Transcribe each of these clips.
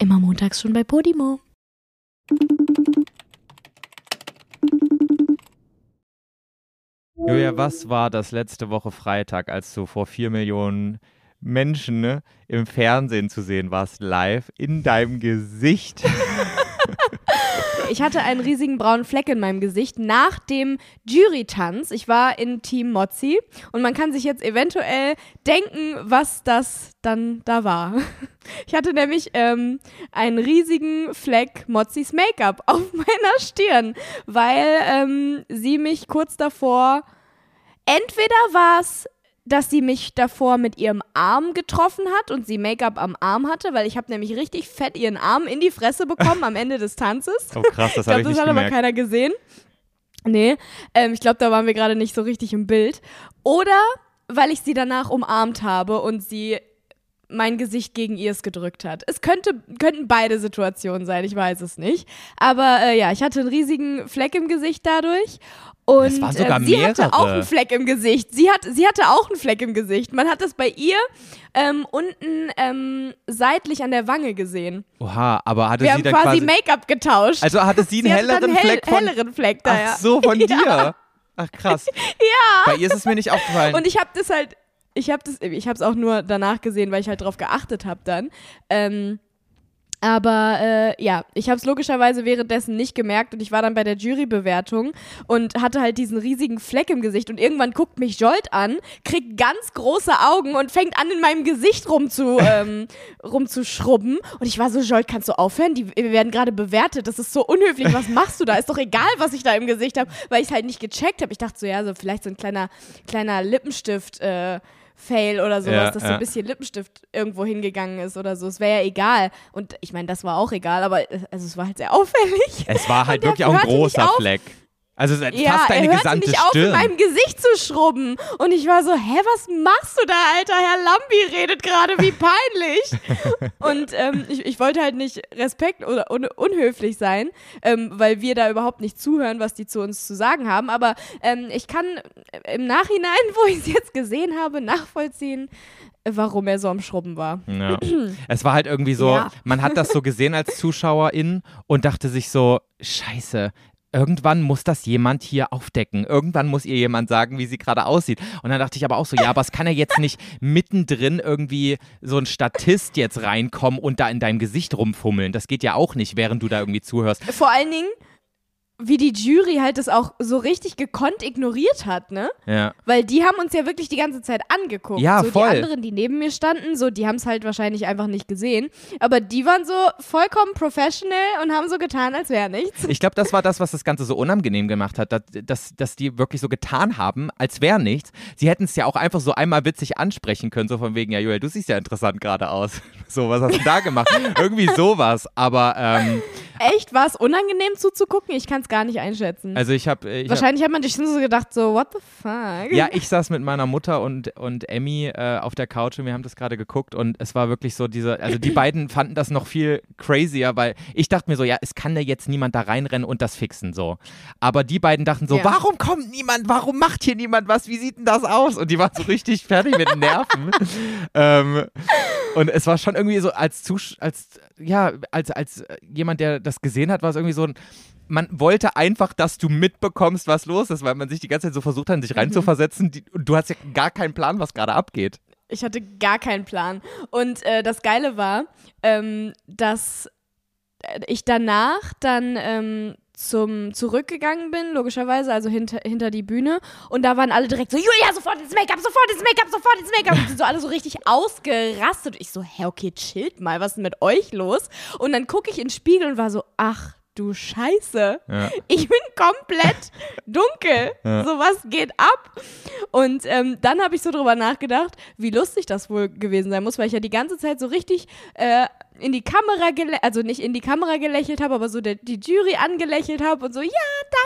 Immer montags schon bei Podimo. Julia, was war das letzte Woche Freitag, als du vor vier Millionen Menschen ne, im Fernsehen zu sehen warst, live in deinem Gesicht? Ich hatte einen riesigen braunen Fleck in meinem Gesicht nach dem Jury-Tanz. Ich war in Team Mozzi und man kann sich jetzt eventuell denken, was das dann da war. Ich hatte nämlich ähm, einen riesigen Fleck Mozzis Make-up auf meiner Stirn, weil ähm, sie mich kurz davor, entweder war es dass sie mich davor mit ihrem Arm getroffen hat und sie Make-up am Arm hatte, weil ich habe nämlich richtig fett ihren Arm in die Fresse bekommen am Ende des Tanzes. Oh krass, das habe ich, ich glaub, nicht Das hat gemerkt. aber keiner gesehen. Nee, ähm, ich glaube, da waren wir gerade nicht so richtig im Bild. Oder weil ich sie danach umarmt habe und sie mein Gesicht gegen ihrs gedrückt hat. Es könnte, könnten beide Situationen sein, ich weiß es nicht. Aber äh, ja, ich hatte einen riesigen Fleck im Gesicht dadurch. Und Es waren sogar äh, sie hatte mehrere. auch einen Fleck im Gesicht. Sie, hat, sie hatte auch einen Fleck im Gesicht. Man hat das bei ihr ähm, unten ähm, seitlich an der Wange gesehen. Oha, aber hatte Wir sie haben dann quasi quasi. Make-up getauscht. also hatte sie einen sie hatte helleren hell, Fleck von. helleren Fleck da, Ach ja. so, von dir. Ach krass. Ja. Bei ihr ist es mir nicht aufgefallen. Und ich habe das halt, ich habe das, ich habe es auch nur danach gesehen, weil ich halt drauf geachtet habe dann. Ähm, aber äh, ja, ich habe es logischerweise währenddessen nicht gemerkt und ich war dann bei der Jurybewertung und hatte halt diesen riesigen Fleck im Gesicht und irgendwann guckt mich Jolt an, kriegt ganz große Augen und fängt an in meinem Gesicht rumzu, ähm, rumzuschrubben und ich war so, Jolt, kannst du aufhören? Die, wir werden gerade bewertet, das ist so unhöflich, was machst du da? Ist doch egal, was ich da im Gesicht habe, weil ich es halt nicht gecheckt habe. Ich dachte so, ja, so vielleicht so ein kleiner, kleiner Lippenstift, äh, Fail oder sowas, Ja, dass so ja. ein bisschen Lippenstift irgendwo hingegangen ist oder so. Es wäre ja egal. Und ich meine, das war auch egal, aber äh, also es war halt sehr auffällig. es war halt wirklich auch ein großer. Fleck. Also ist Ja, fast deine er hörte gesamte nicht auf, in Stirn. meinem Gesicht zu schrubben. Und ich war so, hä, was machst du da, Alter? Herr Lambi redet gerade, wie peinlich. und ähm, ich, ich wollte halt nicht respekt oder un unhöflich sein, ähm, weil wir da überhaupt nicht zuhören, was die zu uns zu sagen haben. Aber ähm, ich kann im Nachhinein, wo ich es jetzt gesehen habe, nachvollziehen, warum er so am Schrubben war. Ja. Es war halt irgendwie so, Ja. man hat das so gesehen als Zuschauerin und dachte sich so, scheiße, irgendwann muss das jemand hier aufdecken. Irgendwann muss ihr jemand sagen, wie sie gerade aussieht. Und dann dachte ich aber auch so, ja, aber es kann ja jetzt nicht mittendrin irgendwie so ein Statist jetzt reinkommen und da in deinem Gesicht rumfummeln. Das geht ja auch nicht, während du da irgendwie zuhörst. Vor allen Dingen, wie die Jury halt das auch so richtig gekonnt ignoriert hat, ne? Ja. Weil die haben uns ja wirklich die ganze Zeit angeguckt. Ja, so voll. Die anderen, die neben mir standen, so, die haben es halt wahrscheinlich einfach nicht gesehen. Aber die waren so vollkommen professional und haben so getan, als wäre nichts. Ich glaube, das war das, was das Ganze so unangenehm gemacht hat, dass, dass, dass die wirklich so getan haben, als wäre nichts. Sie hätten es ja auch einfach so einmal witzig ansprechen können, so von wegen, ja, Joel, du siehst ja interessant gerade aus. So, was hast du da gemacht? Irgendwie sowas. Aber, ähm, Echt? War es unangenehm zuzugucken? Ich kann es gar nicht einschätzen. also ich habe. Hab, Wahrscheinlich hat man sich schon so gedacht, so, what the fuck? ja, ich saß mit meiner Mutter und, und Emmy äh, auf der Couch und wir haben das gerade geguckt und es war wirklich so diese, also die beiden fanden das noch viel crazier, weil ich dachte mir so, ja, es kann da jetzt niemand da reinrennen und das fixen so. Aber die beiden dachten so, Ja. warum kommt niemand, warum macht hier niemand was, wie sieht denn das aus? Und die waren so richtig fertig mit den Nerven. ähm, und es war schon irgendwie so als Zusch als ja, als, als äh, jemand, der das gesehen hat, war es irgendwie so ein man wollte einfach, dass du mitbekommst, was los ist, weil man sich die ganze Zeit so versucht hat, sich reinzuversetzen. Die, und du hast ja gar keinen Plan, was gerade abgeht. Ich hatte gar keinen Plan. Und äh, das Geile war, ähm, dass äh, ich danach dann ähm, zum zurückgegangen bin, logischerweise, also hinter, hinter die Bühne. Und da waren alle direkt so, Julia, sofort ins Make-up, sofort ins Make-up, sofort ins Make-up. Und sind so alle so richtig ausgerastet. Und ich so, hä, okay, chillt mal, was ist denn mit euch los? Und dann gucke ich in den Spiegel und war so, ach du Scheiße. Ja. Ich bin komplett dunkel. Ja. So was geht ab? Und ähm, dann habe ich so drüber nachgedacht, wie lustig das wohl gewesen sein muss, weil ich ja die ganze Zeit so richtig äh, in die Kamera, gele also nicht in die Kamera gelächelt habe, aber so der, die Jury angelächelt habe und so, ja,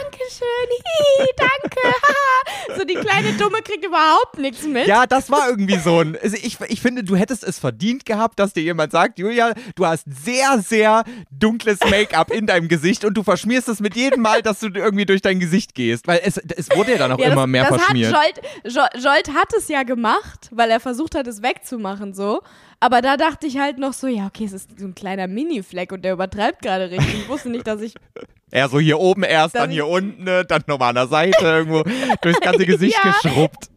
danke schön, hihi, danke, haha. So die kleine Dumme kriegt überhaupt nichts mit. Ja, das war irgendwie so ein. Also ich, ich finde, du hättest es verdient gehabt, dass dir jemand sagt, Julia, du hast sehr, sehr dunkles Make-up in deinem Gesicht und du verschmierst es mit jedem Mal, dass du irgendwie durch dein Gesicht gehst. Weil es, es wurde ja dann auch Ja, immer das, mehr das verschmiert. Hat Jolt, Jo- Jolt hat es ja gemacht, weil er versucht hat, es wegzumachen, so. Aber da dachte ich halt noch so, ja, okay, es ist so ein kleiner Mini-Fleck und der übertreibt gerade richtig. Ich wusste nicht, dass ich. Er so hier oben erst, dann hier unten, ne, dann nochmal an der Seite irgendwo durchs ganze Gesicht Ja. geschrubbt.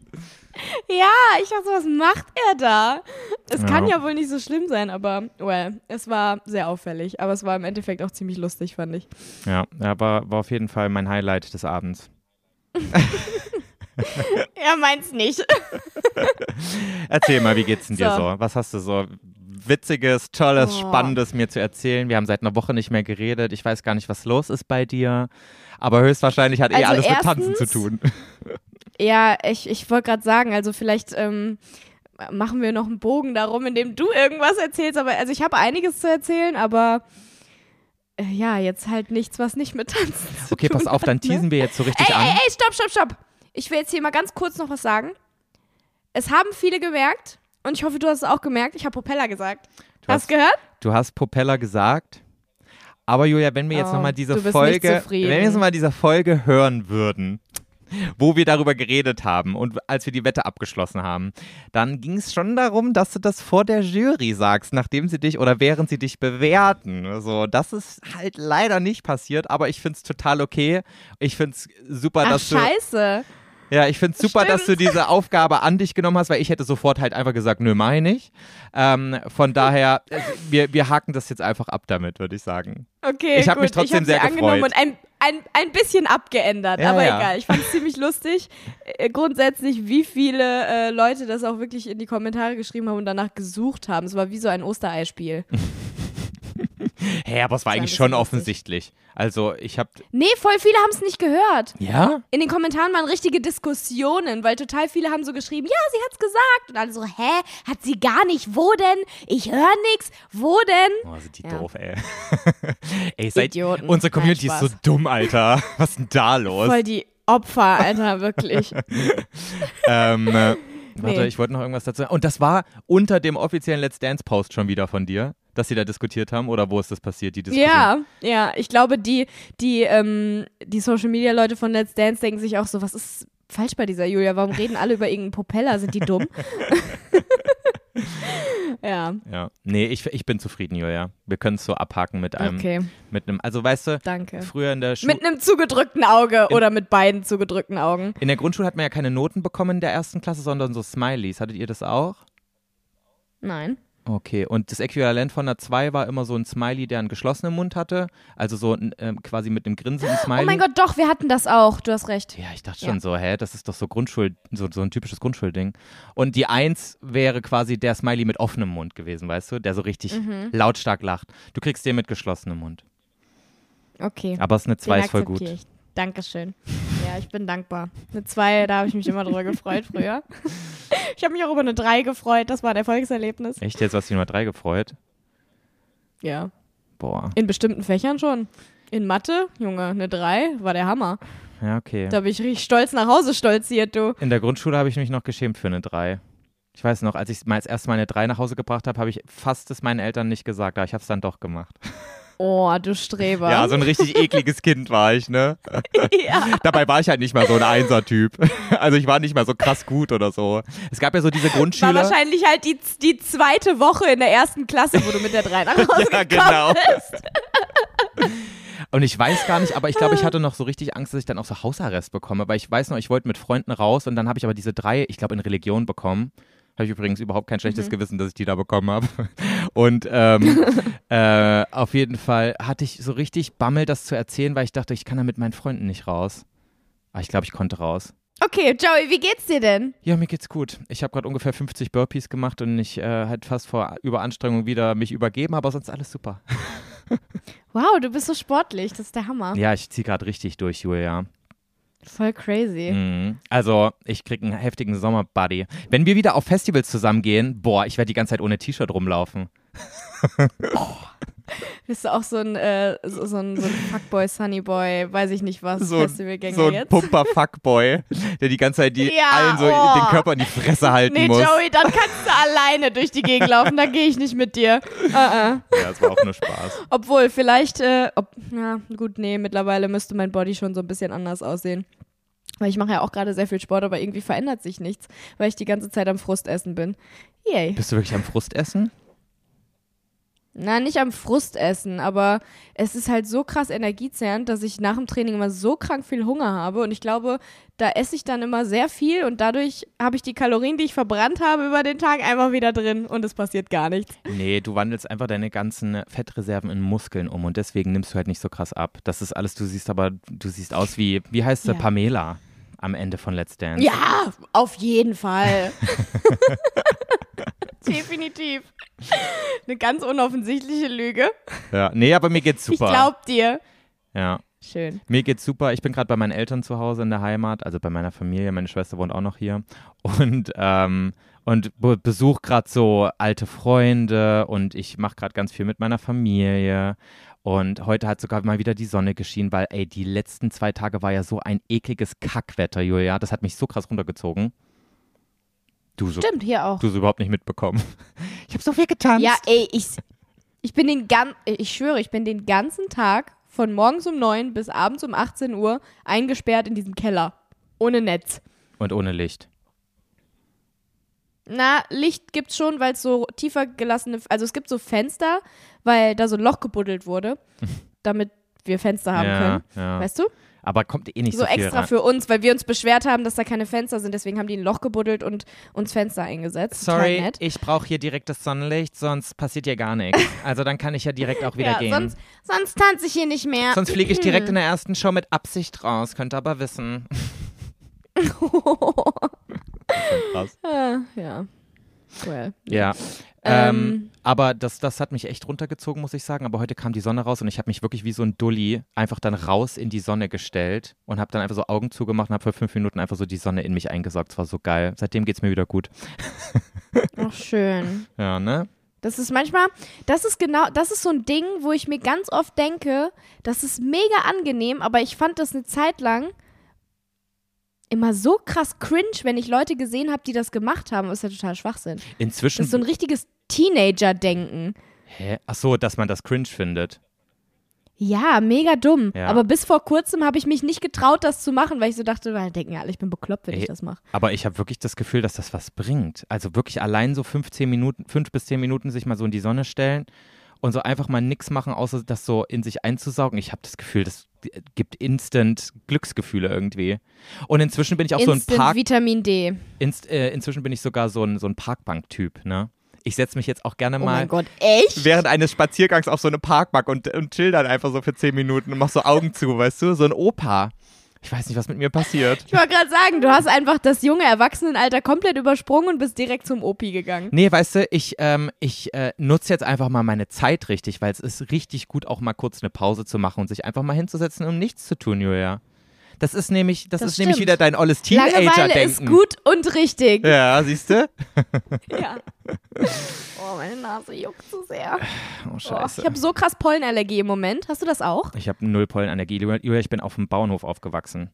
Ja, ich dachte, so, was macht er da? Es kann Ja. ja wohl nicht so schlimm sein, aber, well, es war sehr auffällig. Aber es war im Endeffekt auch ziemlich lustig, fand ich. Ja, ja war, war auf jeden Fall mein Highlight des Abends. Er meint's nicht. Erzähl mal, wie geht's denn dir So. Was hast du so Witziges, Tolles, Oh. Spannendes mir zu erzählen? Wir haben seit einer Woche nicht mehr geredet. Ich weiß gar nicht, was los ist bei dir. Aber höchstwahrscheinlich hat eh Also alles mit Tanzen zu erstens- tun. Ja, ich, ich wollte gerade sagen, also vielleicht ähm, machen wir noch einen Bogen darum, in dem du irgendwas erzählst. Aber also ich habe einiges zu erzählen, aber äh, ja, jetzt halt nichts, was nicht mit Tanzen zu Okay, pass auf, dann ne? teasen wir jetzt so richtig Ey, an. ey, ey, stopp, stopp, stopp. Ich will jetzt hier mal ganz kurz noch was sagen. Es haben viele gemerkt und ich hoffe, du hast es auch gemerkt. Ich habe Propeller gesagt. Du hast du gehört? du hast Propeller gesagt. Aber Julia, wenn wir jetzt Oh, nochmal diese bist nicht Folge, wenn wir jetzt nochmal diese Folge hören würden, wo wir darüber geredet haben und als wir die Wette abgeschlossen haben, dann ging es schon darum, dass du das vor der Jury sagst, nachdem sie dich oder während sie dich bewerten. So, das ist halt leider nicht passiert, aber ich finde es total okay. Ich finde es super, Ach, dass du scheiße. Ja, ich finde es super, dass du diese Aufgabe an dich genommen hast, weil ich hätte sofort halt einfach gesagt, nö, mach ich nicht. Ähm, von daher, äh, wir, wir haken das jetzt einfach ab damit, würde ich sagen. Okay, Ich hab gut. mich trotzdem sehr gefreut. und ein, ein, ein bisschen abgeändert, Ja, aber ja. egal. Ich fand es ziemlich lustig. Äh, grundsätzlich, wie viele äh, Leute das auch wirklich in die Kommentare geschrieben haben und danach gesucht haben. Es war wie so ein Ostereispiel. Hä, aber es war eigentlich schon offensichtlich. Also, ich habe. Nee, voll viele haben es nicht gehört. Ja? In den Kommentaren waren richtige Diskussionen, weil total viele haben so geschrieben, ja, sie hat's gesagt. Und alle so, hä, hat sie gar nicht? Wo denn? Ich höre nix. Wo denn? Oh, sind die Ja. doof, ey. ey, seid, Idioten. unsere Community ist so dumm, Alter. Was ist denn da los? Voll die Opfer, Alter, wirklich. ähm, äh, warte, Nee. ich wollte noch irgendwas dazu sagen. Und das war unter dem offiziellen Let's Dance-Post schon wieder von dir, dass sie da diskutiert haben? Oder wo ist das passiert, die Diskussion? Ja, ja, ich glaube, die, die, ähm, die Social Media Leute von Let's Dance denken sich auch so, was ist falsch bei dieser Julia? Warum reden alle über irgendeinen Propeller? Sind die dumm? ja, Ja. Nee, ich, ich bin zufrieden, Julia. Wir können es so abhaken mit einem, okay, mit einem, also weißt du, danke. früher in der Schule. Mit einem zugedrückten Auge oder mit beiden zugedrückten Augen. In der Grundschule hat man ja keine Noten bekommen in der ersten Klasse, sondern so Smileys. Hattet ihr das auch? Nein. Okay, und das Äquivalent von einer 2 war immer so ein Smiley, der einen geschlossenen Mund hatte. Also so ein, ähm, quasi mit einem Grinsen ein Smiley. Oh mein Gott, doch, wir hatten das auch. Du hast recht. Ja, ich dachte Ja. schon so, hä, das ist doch so Grundschul, so, so ein typisches Grundschulding. Und die 1 wäre quasi der Smiley mit offenem Mund gewesen, weißt du, der so richtig Mhm. lautstark lacht. Du kriegst den mit geschlossenem Mund. Okay. Aber es ist eine 2 Den ist voll gut. Ich. Dankeschön. Ja, ich bin dankbar. Eine 2, da habe ich mich immer drüber gefreut früher. Ich habe mich auch über eine 3 gefreut. Das war ein Erfolgserlebnis. Echt, jetzt hast du die Nummer 3 gefreut? Ja. Boah, In bestimmten Fächern schon. In Mathe, Junge, eine 3 war der Hammer. ja, okay. Da bin ich richtig stolz nach Hause stolziert, du. In der Grundschule habe ich mich noch geschämt für eine 3. Ich weiß noch, als ich mal das erste Mal eine 3 nach Hause gebracht habe, habe ich fast es meinen Eltern nicht gesagt, aber ich habe es dann doch gemacht. Oh, du Streber. Ja, so ein richtig ekliges Kind war ich, ne? Ja. Dabei war ich halt nicht mal so ein Einser-Typ. Also ich war nicht mal so krass gut oder so. Es gab ja so diese War Grundschüler. wahrscheinlich halt die, die zweite Woche in der ersten Klasse, wo du mit der 3 nach Hause Ja, genau. bist. Und ich weiß gar nicht, aber ich glaube, ich hatte noch so richtig Angst, dass ich dann auch so Hausarrest bekomme, weil ich weiß noch, ich wollte mit Freunden raus und dann habe ich aber diese drei, ich glaube, in Religion bekommen. Habe ich übrigens überhaupt kein schlechtes Gewissen, dass ich die da bekommen habe. Und ähm, äh, auf jeden Fall hatte ich so richtig Bammel, das zu erzählen, weil ich dachte, ich kann da mit meinen Freunden nicht raus. Aber ich glaube, ich konnte raus. Okay, Joey, wie geht's dir denn? Ja, mir geht's gut. Ich habe gerade ungefähr 50 Burpees gemacht und ich äh, halt fast vor Überanstrengung wieder mich übergeben, aber sonst alles super. Wow, du bist so sportlich. Das ist der Hammer. Ja, ich ziehe gerade richtig durch, Julia. Voll crazy. Mhm. Also, ich krieg einen heftigen Sommerbuddy. Wenn wir wieder auf Festivals zusammengehen, boah, ich werde die ganze Zeit ohne T-Shirt rumlaufen. Bist du auch so ein, äh, so, so ein, so ein Fuckboy, Sunnyboy, weiß ich nicht was, So, Festivalgänger so ein jetzt? Pumper Fuckboy, der die ganze Zeit die Ja, allen so oh. den Körper in die Fresse halten Nee, muss. Joey, dann kannst du alleine durch die Gegend laufen, da gehe ich nicht mit dir. Uh -uh. Ja, das war auch nur Spaß. Obwohl, vielleicht, äh, ob, na gut, nee, mittlerweile müsste mein Body schon so ein bisschen anders aussehen. Weil ich mache ja auch gerade sehr viel Sport, aber irgendwie verändert sich nichts, weil ich die ganze Zeit am Frustessen bin. Yay. Bist du wirklich am Frustessen? Na, nicht am Frustessen, aber es ist halt so krass energiezehrend, dass ich nach dem Training immer so krank viel Hunger habe. Und ich glaube, da esse ich dann immer sehr viel und dadurch habe ich die Kalorien, die ich verbrannt habe über den Tag, einfach wieder drin und es passiert gar nichts. Nee, du wandelst einfach deine ganzen Fettreserven in Muskeln um und deswegen nimmst du halt nicht so krass ab. Das ist alles, du siehst aber, du siehst aus wie, wie heißt sie, Ja. Pamela am Ende von Let's Dance. Ja, auf jeden Fall. Definitiv. Eine ganz unoffensichtliche Lüge. ja. Nee, aber mir geht's super. Ich glaub dir. Ja. Schön. Mir geht's super. Ich bin gerade bei meinen Eltern zu Hause in der Heimat, also bei meiner Familie. Meine Schwester wohnt auch noch hier. Und, ähm, und be besuche gerade so alte Freunde und ich mache gerade ganz viel mit meiner Familie. Und heute hat sogar mal wieder die Sonne geschienen, weil, ey, die letzten zwei Tage war ja so ein ekliges Kackwetter, Julia. Das hat mich so krass runtergezogen. Du so, Stimmt, hier auch. du so überhaupt nicht mitbekommen. Ich habe so viel getanzt. Ja, ey, ich, ich bin den gan ich schwöre, ich bin den ganzen Tag von morgens um 9 bis abends um 18 Uhr eingesperrt in diesem Keller. Ohne Netz. Und ohne Licht. Na, Licht gibt's schon, weil es so tiefer gelassene, also es gibt so Fenster, weil da so ein Loch gebuddelt wurde, damit wir Fenster haben ja, können. ja. Weißt du? Aber kommt eh nicht So so, viel extra rein. für uns, weil wir uns beschwert haben, dass da keine Fenster sind. Deswegen haben die ein Loch gebuddelt und uns Fenster eingesetzt. Sorry, ich brauche hier direkt das Sonnenlicht, sonst passiert hier gar nichts. Also dann kann ich ja direkt auch wieder ja, gehen. Sonst, sonst tanze ich hier nicht mehr. Sonst fliege ich direkt in der ersten Show mit Absicht raus, könnt ihr aber wissen. Krass. Ah, ja. Well. Ja. Ähm. Ähm, aber das, das hat mich echt runtergezogen, muss ich sagen. Aber heute kam die Sonne raus und ich habe mich wirklich wie so ein Dulli einfach dann raus in die Sonne gestellt und habe dann einfach so Augen zugemacht und habe für fünf Minuten einfach so die Sonne in mich eingesaugt. Es war so geil. Seitdem geht es mir wieder gut. Ach, schön. Ja, ne? Das ist manchmal, das ist genau, das ist so ein Ding, wo ich mir ganz oft denke, das ist mega angenehm, aber ich fand das eine Zeit lang immer so krass cringe, wenn ich Leute gesehen habe, die das gemacht haben. Das ist ja total Schwachsinn. Das Inzwischen. ist so ein richtiges Teenager-Denken. Hä? Ach so, dass man das cringe findet. Ja, mega dumm. Ja. Aber bis vor kurzem habe ich mich nicht getraut, das zu machen, weil ich so dachte, weil denken ja alle, ich bin bekloppt, wenn Ey, ich das mache. Aber ich habe wirklich das Gefühl, dass das was bringt. Also wirklich allein so 15 Minuten, fünf bis zehn Minuten sich mal so in die Sonne stellen und so einfach mal nichts machen, außer das so in sich einzusaugen. Ich habe das Gefühl, das gibt instant Glücksgefühle irgendwie. Und inzwischen bin ich auch so ein Instant Park, Vitamin D. inst, äh, inzwischen bin ich sogar so ein, so ein Parkbank-Typ, ne? Ich setze mich jetzt auch gerne Oh mal mein Gott, echt? während eines Spaziergangs auf so eine Parkbank und, und chill dann einfach so für zehn Minuten und mach so Augen zu, weißt du? So ein Opa. Ich weiß nicht, was mit mir passiert. Ich wollte gerade sagen, du hast einfach das junge Erwachsenenalter komplett übersprungen und bist direkt zum Opi gegangen. Nee, weißt du, ich, ähm, ich äh, nutze jetzt einfach mal meine Zeit richtig, weil es ist richtig gut, auch mal kurz eine Pause zu machen und sich einfach mal hinzusetzen und nichts zu tun, Julia. Das ist nämlich, das, Das ist nämlich stimmt. wieder dein olles Langeweile Teenager-Denken. ist gut und richtig. Ja, siehst du? Ja. Oh, meine Nase juckt so sehr. Oh, Oh, scheiße. ich habe so krass Pollenallergie im Moment. Hast du das auch? ich habe null Pollenallergie. Julia, ich bin auf dem Bauernhof aufgewachsen.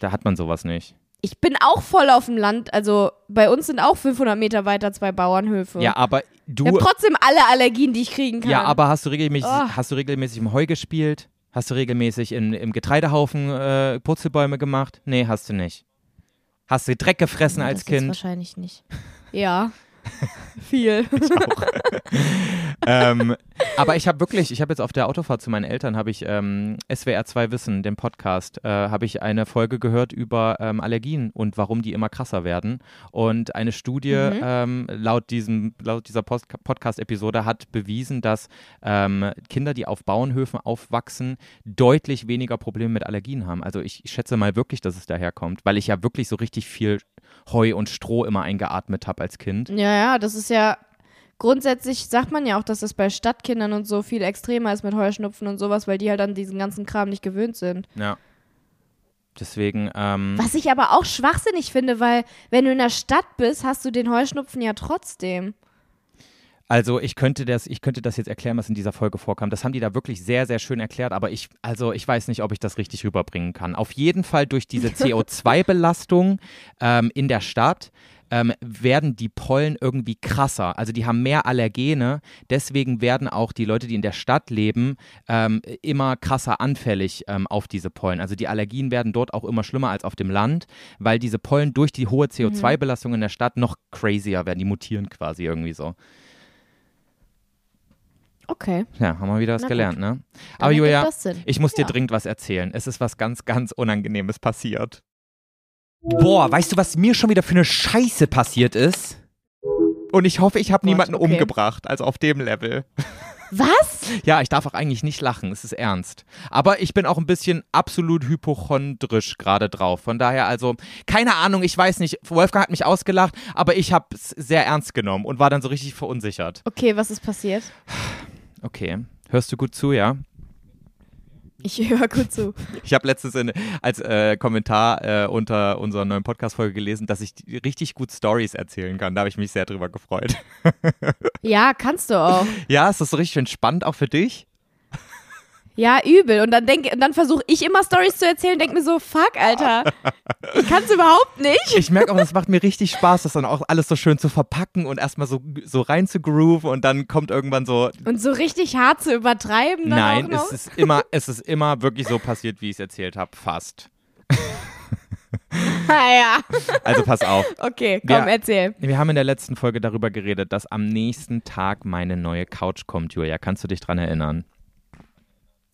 Da hat man sowas nicht. Ich bin auch voll auf dem Land. Also bei uns sind auch 500 Meter weiter zwei Bauernhöfe. Ja, aber Ich du. habe trotzdem alle Allergien, die ich kriegen kann. Ja, aber hast du regelmäßig, Oh. hast du regelmäßig im Heu gespielt? Hast du regelmäßig in, im Getreidehaufen äh, Purzelbäume gemacht? Nee, hast du nicht. Hast du Dreck gefressen Das als Kind? Wahrscheinlich nicht. Ja. Viel. ähm, aber ich habe wirklich, ich habe jetzt auf der Autofahrt zu meinen Eltern, habe ich ähm, SWR 2 Wissen, den Podcast, äh, habe ich eine Folge gehört über ähm, Allergien und warum die immer krasser werden. Und eine Studie Mhm. ähm, laut, diesem, laut dieser Podcast-Episode hat bewiesen, dass ähm, Kinder, die auf Bauernhöfen aufwachsen, deutlich weniger Probleme mit Allergien haben. Also ich, ich schätze mal wirklich, dass es daherkommt, weil ich ja wirklich so richtig viel Heu und Stroh immer eingeatmet habe als Kind. Ja, ja, das ist ja. Grundsätzlich sagt man ja auch, dass es bei Stadtkindern und so viel extremer ist mit Heuschnupfen und sowas, weil die halt an diesen ganzen Kram nicht gewöhnt sind. Ja. Deswegen, ähm, Was ich aber auch schwachsinnig finde, weil wenn du in der Stadt bist, hast du den Heuschnupfen ja trotzdem. Also ich könnte das, ich könnte das jetzt erklären, was in dieser Folge vorkam. Das haben die da wirklich sehr, sehr schön erklärt, aber ich, also ich weiß nicht, ob ich das richtig rüberbringen kann. Auf jeden Fall durch diese CO2-Belastung ähm, in der Stadt ähm, werden die Pollen irgendwie krasser. Also die haben mehr Allergene. Deswegen werden auch die Leute, die in der Stadt leben, ähm, immer krasser anfällig ähm, auf diese Pollen. Also die Allergien werden dort auch immer schlimmer als auf dem Land, weil diese Pollen durch die hohe CO2-Belastung in der Stadt noch crazier werden. Die mutieren quasi irgendwie so. Okay. Ja, haben wir wieder was Na gelernt, ne? Dann Aber Julia, ich muss dir Ja. dringend was erzählen. Es ist was ganz, ganz Unangenehmes passiert. Boah, weißt du, was mir schon wieder für eine Scheiße passiert ist? Und ich hoffe, ich habe niemanden okay. umgebracht, also auf dem Level. Was? Ja, ich darf auch eigentlich nicht lachen, es ist ernst. Aber ich bin auch ein bisschen absolut hypochondrisch gerade drauf. Von daher also, keine Ahnung, ich weiß nicht, Wolfgang hat mich ausgelacht, aber ich habe es sehr ernst genommen und war dann so richtig verunsichert. Okay, was ist passiert? Okay, hörst du gut zu, ja? Ich höre gut zu. Ich habe letztens in, als äh, Kommentar äh, unter unserer neuen Podcast-Folge gelesen, dass ich richtig gut Stories erzählen kann. Da habe ich mich sehr drüber gefreut. Ja, kannst du auch. ja, ist das so richtig entspannt auch für dich? Ja, übel. Und dann denk, und dann versuche ich immer Stories zu erzählen, denk mir so, fuck, Alter. Ich kann's überhaupt nicht. Ich merke auch, es macht mir richtig Spaß, das dann auch alles so schön zu verpacken und erstmal so, so rein zu grooven und dann kommt irgendwann so. Und so richtig hart zu übertreiben. Nein, es ist immer, es ist immer wirklich so passiert, wie ich es erzählt habe. Fast. Ah, ja. Also pass auf. Okay, komm, Ja. erzähl. Wir haben in der letzten Folge darüber geredet, dass am nächsten Tag meine neue Couch kommt, Julia. Kannst du dich dran erinnern?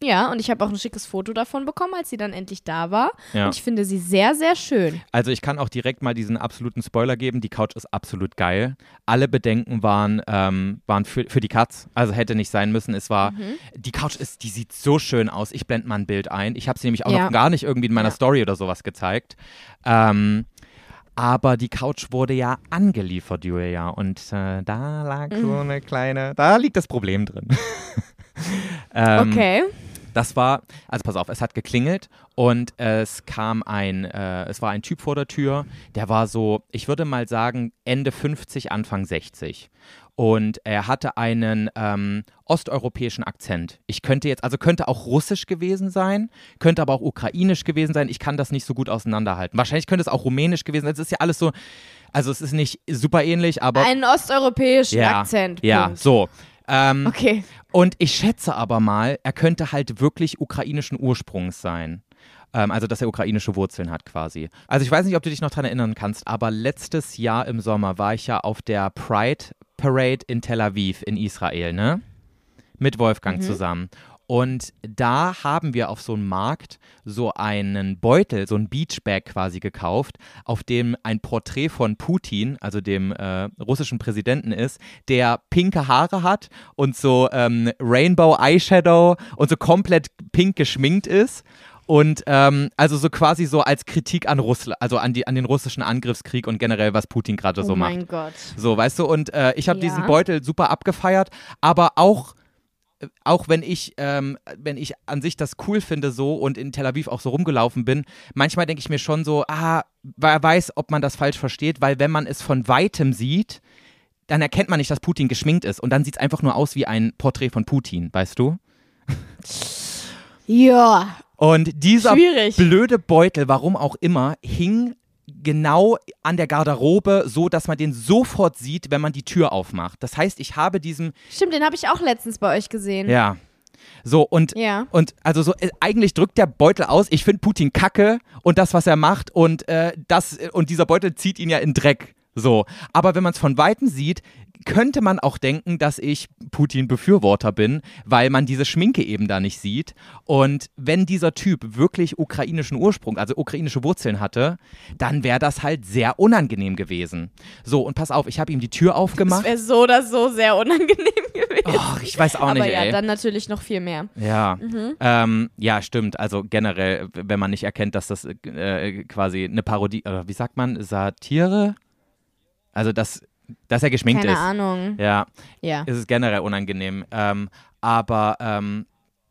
Ja, und ich habe auch ein schickes Foto davon bekommen, als sie dann endlich da war. Ja. Und ich finde sie sehr, sehr schön. Also ich kann auch direkt mal diesen absoluten Spoiler geben. Die Couch ist absolut geil. Alle Bedenken waren, ähm, waren für, für die Katz. Also hätte nicht sein müssen. Es war, Mhm. die Couch ist, die sieht so schön aus. Ich blende mal ein Bild ein. Ich habe sie nämlich auch Ja. noch gar nicht irgendwie in meiner Ja. Story oder sowas gezeigt. Ähm, aber die Couch wurde ja angeliefert, Julia. Und äh, da lag Mhm. so eine kleine, da liegt das Problem drin. ähm, Okay. Das war, also pass auf, es hat geklingelt und es kam ein, äh, es war ein Typ vor der Tür, der war so, ich würde mal sagen, Ende 50, Anfang 60. Und er hatte einen ähm, osteuropäischen Akzent. Ich könnte jetzt, also könnte auch russisch gewesen sein, könnte aber auch ukrainisch gewesen sein. Ich kann das nicht so gut auseinanderhalten. Wahrscheinlich könnte es auch rumänisch gewesen sein. Es ist ja alles so, also es ist nicht super ähnlich, aber. Einen osteuropäischen ja, Akzent. Ja, Punkt. so. Ähm, Okay. und ich schätze aber mal, er könnte halt wirklich ukrainischen Ursprungs sein. Ähm, also, dass er ukrainische Wurzeln hat quasi. Also, ich weiß nicht, ob du dich noch daran erinnern kannst, aber letztes Jahr im Sommer war ich ja auf der Pride Parade in Tel Aviv in Israel, ne? Mit Wolfgang Mhm. zusammen. Und da haben wir auf so einem Markt so einen Beutel, so ein Beachbag quasi gekauft, auf dem ein Porträt von Putin, also dem äh, russischen Präsidenten ist, der pinke Haare hat und so ähm, Rainbow Eyeshadow und so komplett pink geschminkt ist. Und ähm, also so quasi so als Kritik an Russland, also an, die, an den russischen Angriffskrieg und generell, was Putin gerade Oh so macht. mein Gott. So, weißt du, und äh, ich habe Ja. diesen Beutel super abgefeiert, aber auch, auch wenn ich, ähm, wenn ich an sich das cool finde so und in Tel Aviv auch so rumgelaufen bin, manchmal denke ich mir schon so, ah, wer weiß, ob man das falsch versteht, weil wenn man es von weitem sieht, dann erkennt man nicht, dass Putin geschminkt ist und dann sieht es einfach nur aus wie ein Porträt von Putin, weißt du? Ja. Und dieser Schwierig. blöde Beutel, warum auch immer, hing genau an der Garderobe, so dass man den sofort sieht, wenn man die Tür aufmacht. Das heißt, ich habe diesen, Stimmt, den habe ich auch letztens bei euch gesehen. ja, so und Ja. und also so äh, eigentlich drückt der Beutel aus. Ich finde Putin kacke und das, was er macht und äh, das und dieser Beutel zieht ihn ja in Dreck. So, aber wenn man es von weitem sieht, könnte man auch denken, dass ich Putin-Befürworter bin, weil man diese Schminke eben da nicht sieht. Und wenn dieser Typ wirklich ukrainischen Ursprung, also ukrainische Wurzeln hatte, dann wäre das halt sehr unangenehm gewesen. So, und pass auf, ich habe ihm die Tür Das aufgemacht. wäre so oder so sehr unangenehm gewesen. Och, ich weiß auch Aber nicht, ja, ey. dann natürlich noch viel mehr. Ja, Mhm. ähm, ja, stimmt. Also generell, wenn man nicht erkennt, dass das äh, quasi eine Parodie, oder wie sagt man, Satire? Also, dass, dass er geschminkt Keine ist. Ahnung. Ja, Ja. ist es generell unangenehm. Ähm, aber ähm,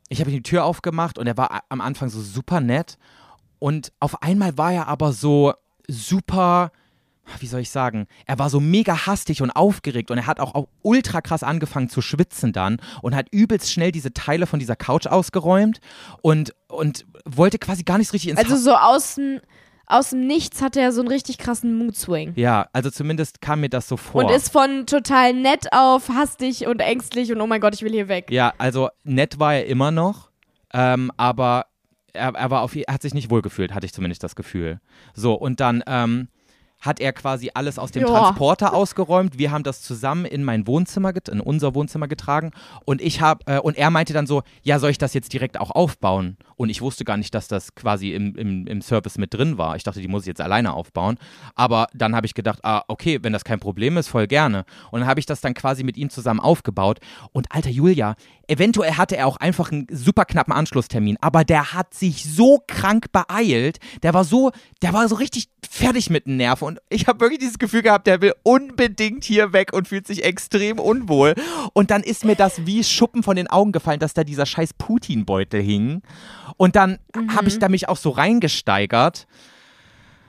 ich habe die Tür aufgemacht und er war am Anfang so super nett. Und auf einmal war er aber so super, wie soll ich sagen, er war so mega hastig und aufgeregt und er hat auch, auch ultra krass angefangen zu schwitzen dann und hat übelst schnell diese Teile von dieser Couch ausgeräumt und, und wollte quasi gar nicht so richtig ins Also Haus. so außen, aus dem Nichts hatte er so einen richtig krassen Mood-Swing. Ja, also zumindest kam mir das so vor. Und ist von total nett auf hastig und ängstlich und oh mein Gott, ich will hier weg. ja, also nett war er immer noch, ähm, aber er, er, war auf, er hat sich nicht wohlgefühlt, hatte ich zumindest das Gefühl. So, und dann ähm, hat er quasi alles aus dem Ja. Transporter ausgeräumt. Wir haben das zusammen in mein Wohnzimmer, in unser Wohnzimmer getragen. Und ich habe, äh, und er meinte dann so, ja, soll ich das jetzt direkt auch aufbauen? Und ich wusste gar nicht, dass das quasi im, im, im Service mit drin war. Ich dachte, die muss ich jetzt alleine aufbauen. Aber dann habe ich gedacht, ah, okay, wenn das kein Problem ist, voll gerne. Und dann habe ich das dann quasi mit ihm zusammen aufgebaut. Und alter Julia, eventuell hatte er auch einfach einen super knappen Anschlusstermin, aber der hat sich so krank beeilt. Der war so, der war so richtig fertig mit den Nerven. Und ich habe wirklich dieses Gefühl gehabt, der will unbedingt hier weg und fühlt sich extrem unwohl. Und dann ist mir das wie Schuppen von den Augen gefallen, dass da dieser scheiß Putin-Beutel hing. Und dann habe ich da mich auch so reingesteigert.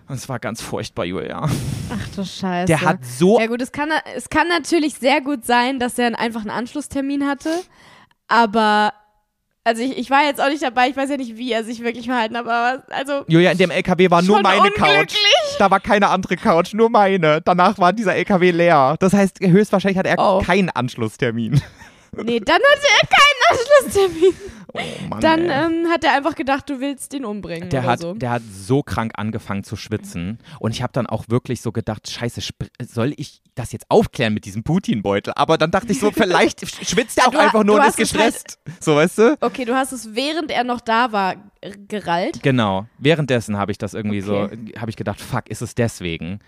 Und es war ganz furchtbar, Julia. Ach du Scheiße. Der hat so Ja gut, es kann, es kann natürlich sehr gut sein, dass er einfach einen Anschlusstermin hatte, aber also ich, ich war jetzt auch nicht dabei, ich weiß ja nicht, wie er sich wirklich verhalten hat, aber also Julia, in dem LKW war nur meine Couch. Da war keine andere Couch, nur meine. Danach war dieser LKW leer. Das heißt, höchstwahrscheinlich hat er Oh. keinen Anschlusstermin. Nee, dann hatte er keinen Anschlusstermin. Oh Mann, Dann ähm, hat er einfach gedacht, du willst ihn umbringen der hat, so. der hat so krank angefangen zu schwitzen. Und ich habe dann auch wirklich so gedacht, scheiße, soll ich das jetzt aufklären mit diesem Putin-Beutel? Aber dann dachte ich so, vielleicht sch- schwitzt er Ja, auch einfach nur und ist halt- gestresst. so, weißt du? Okay, du hast es während er noch da war gerallt. Genau. Währenddessen habe ich das irgendwie Okay. so, habe ich gedacht, fuck, ist es deswegen?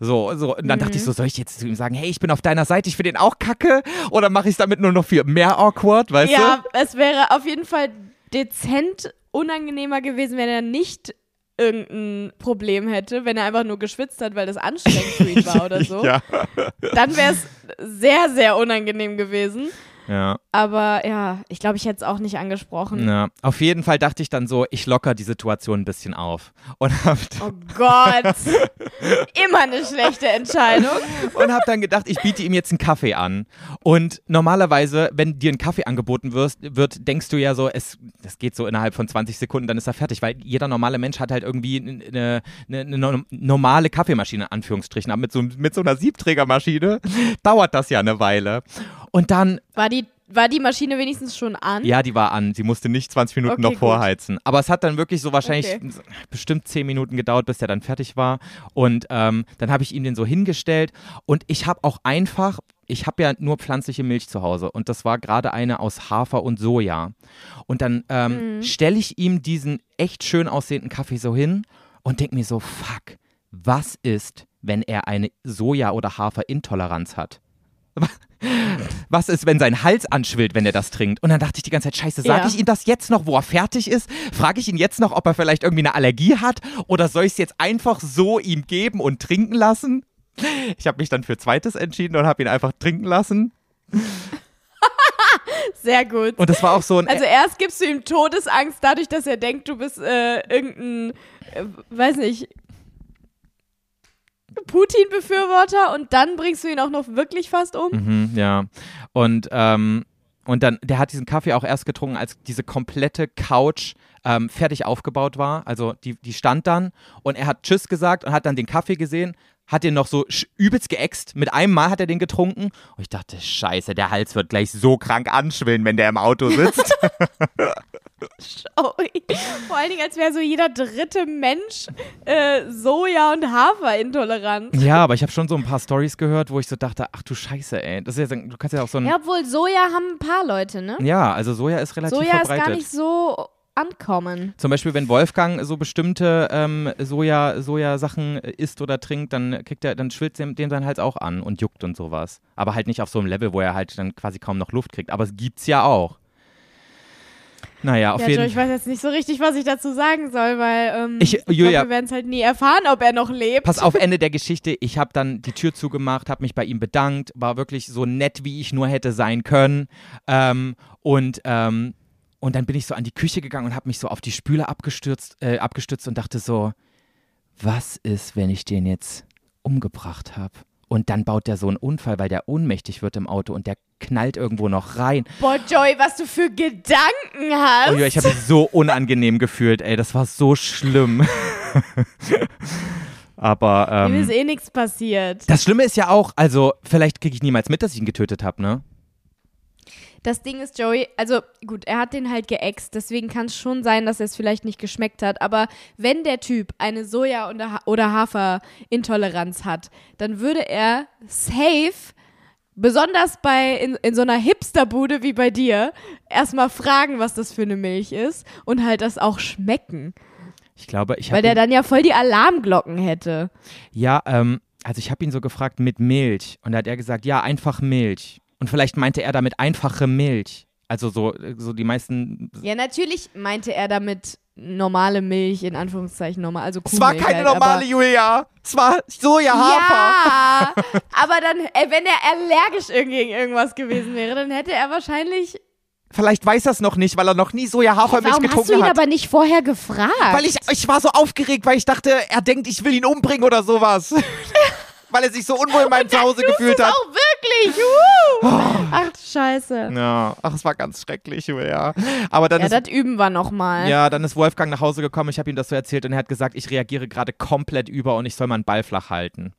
So, so, und dann dachte Mhm. ich so, soll ich jetzt zu ihm sagen, hey, ich bin auf deiner Seite, ich finde den auch kacke? Oder mache ich es damit nur noch viel mehr awkward, weißt Ja, es wäre auf jeden Fall dezent unangenehmer gewesen, wenn er nicht irgendein Problem hätte, wenn er einfach nur geschwitzt hat, weil das anstrengend für ihn war oder du? so. Ja. Dann wäre es sehr, sehr unangenehm gewesen. Ja, Aber ja, ich glaube, ich hätte es auch nicht angesprochen. ja. Auf jeden Fall dachte ich dann so, ich locker die Situation ein bisschen auf. Und hab, Oh Gott. Immer eine schlechte Entscheidung. und hab dann gedacht, ich biete ihm jetzt einen Kaffee an. Und normalerweise, wenn dir ein Kaffee angeboten wirst, wird, denkst du ja so, es, das geht so innerhalb von 20 Sekunden, dann ist er fertig, weil jeder normale Mensch hat halt irgendwie eine, eine, eine no- normale Kaffeemaschine, in Anführungsstrichen. Aber mit so, mit so einer Siebträgermaschine dauert das ja eine Weile. Und dann War die, war die Maschine wenigstens schon an? Ja, die war an. Sie musste nicht 20 Minuten Okay, noch gut. vorheizen. Aber es hat dann wirklich so wahrscheinlich Okay. bestimmt 10 Minuten gedauert, bis der dann fertig war. Und ähm, dann habe ich ihm den so hingestellt. Und ich habe auch einfach, ich habe ja nur pflanzliche Milch zu Hause. Und das war gerade eine aus Hafer und Soja. Und dann ähm, Mhm. stelle ich ihm diesen echt schön aussehenden Kaffee so hin und denke mir so, fuck, was ist, wenn er eine Soja- oder Haferintoleranz hat? Was ist, wenn sein Hals anschwillt, wenn er das trinkt? Und dann dachte ich die ganze Zeit, scheiße, sage Ja. ich ihm das jetzt noch, wo er fertig ist? Frage ich ihn jetzt noch, ob er vielleicht irgendwie eine Allergie hat? Oder soll ich es jetzt einfach so ihm geben und trinken lassen? Ich habe mich dann für zweites entschieden und habe ihn einfach trinken lassen. Sehr gut. Und das war auch so ein... Also erst gibst du ihm Todesangst dadurch, dass er denkt, du bist äh, irgendein, äh, weiß nicht, Putin-Befürworter und dann bringst du ihn auch noch wirklich fast um. Mhm, ja. Und, ähm, und dann, der hat diesen Kaffee auch erst getrunken, als diese komplette Couch ähm, fertig aufgebaut war. Also die, die stand dann und er hat Tschüss gesagt und hat dann den Kaffee gesehen, hat den noch so übelst geäxt. Mit einem Mal hat er den getrunken. Und ich dachte, scheiße, der Hals wird gleich so krank anschwillen, wenn der im Auto sitzt. Vor allen Dingen, als wäre so jeder dritte Mensch äh, Soja- und Haferintolerant. ja, aber ich habe schon so ein paar Stories gehört, wo ich so dachte, ach du Scheiße, ey. Das ist ja, du kannst ja auch so ein... Ja, obwohl Soja haben ein paar Leute, ne? Ja, also Soja ist relativ Soja ist verbreitet. gar nicht so ankommen. Zum Beispiel, wenn Wolfgang so bestimmte ähm, Soja, Sojasachen äh, isst oder trinkt, dann kriegt er, dann schwillt dem, dem sein Hals auch an und juckt und sowas. Aber halt nicht auf so einem Level, wo er halt dann quasi kaum noch Luft kriegt. Aber es gibt's ja auch. Naja, auf ja, jeden ich weiß jetzt nicht so richtig, was ich dazu sagen soll, weil ähm, Ich- glaub, Julia- wir werden es halt nie erfahren, ob er noch lebt. Pass auf, Ende der Geschichte. Ich habe dann die Tür zugemacht, habe mich bei ihm bedankt, war wirklich so nett, wie ich nur hätte sein können. Ähm, und, ähm, und dann bin ich so an die Küche gegangen und habe mich so auf die Spüle abgestürzt, äh, abgestützt und dachte so, was ist, wenn ich den jetzt umgebracht habe? Und dann baut der so einen Unfall, weil der ohnmächtig wird im Auto und der knallt irgendwo noch rein. Boah, Joey, was du für Gedanken hast. Oh, ja, ich habe mich so unangenehm gefühlt, ey, das war so schlimm. Aber ähm, ist eh nichts passiert. Das Schlimme ist ja auch, also vielleicht kriege ich niemals mit, dass ich ihn getötet habe, ne? Das Ding ist, Joey, also gut, er hat den halt geäxt, deswegen kann es schon sein, dass er es vielleicht nicht geschmeckt hat. Aber wenn der Typ eine Soja- oder Ha- oder Haferintoleranz hat, dann würde er safe, besonders bei in, in so einer Hipsterbude wie bei dir, erstmal fragen, was das für eine Milch ist und halt das auch schmecken. Ich glaube, ich Weil der dann ja voll die Alarmglocken hätte. ja, ähm, also ich habe ihn so gefragt mit Milch und da hat er gesagt, ja, einfach Milch. Und vielleicht meinte er damit einfache Milch. Also so, so die meisten. Ja, natürlich meinte er damit normale Milch, in Anführungszeichen normal, also es war Kuhmilch keine halt, normale aber Julia. Es war Soja, Hafer. Ja, aber dann, äh, wenn er allergisch gegen irgendwas gewesen wäre, dann hätte er wahrscheinlich. Vielleicht weiß er es noch nicht, weil er noch nie Soja, Hafermilch Warum hast getrunken du ihn hat. aber nicht vorher gefragt? Weil ich, ich war so aufgeregt, weil ich dachte, er denkt, ich will ihn umbringen oder sowas. weil er sich so unwohl in meinem Zuhause gefühlt hat. auch wirklich. Uh. Ach, scheiße. Ja, ach, es war ganz schrecklich, Julia. Aber dann Ja, ist das üben wir nochmal. Ja, dann ist Wolfgang nach Hause gekommen, ich habe ihm das so erzählt und er hat gesagt, ich reagiere gerade komplett über und ich soll meinen Ball flach halten.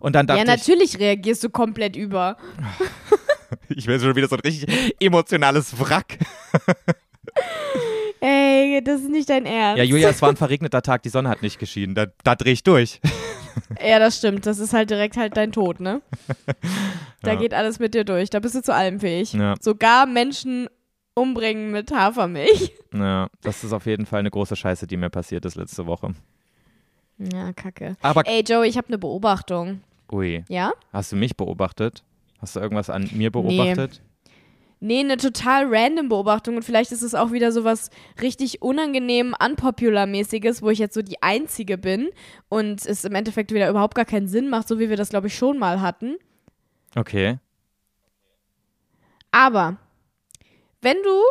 Und dann dachte Ja, natürlich reagierst du komplett über. ich, ich wäre schon wieder so ein richtig emotionales Wrack. Ey, das ist nicht dein Ernst. Ja, Julia, es war ein verregneter Tag, die Sonne hat nicht geschienen. Da, da drehe ich durch. Ja, das stimmt. Das ist halt direkt halt dein Tod, ne? Da Ja. geht alles mit dir durch. Da bist du zu allem fähig. Ja. Sogar Menschen umbringen mit Hafermilch. Ja, das ist auf jeden Fall eine große Scheiße, die mir passiert ist letzte Woche. Ja, kacke. Aber, Ey, Joey, ich habe eine Beobachtung. ui, Ja? hast du mich beobachtet? Hast du irgendwas an mir beobachtet? Nee, eine total random Beobachtung und vielleicht ist es auch wieder so was richtig unangenehm unpopular-mäßiges, wo ich jetzt so die Einzige bin und es im Endeffekt wieder überhaupt gar keinen Sinn macht, so wie wir das, glaube ich, schon mal hatten. Okay. Aber wenn du,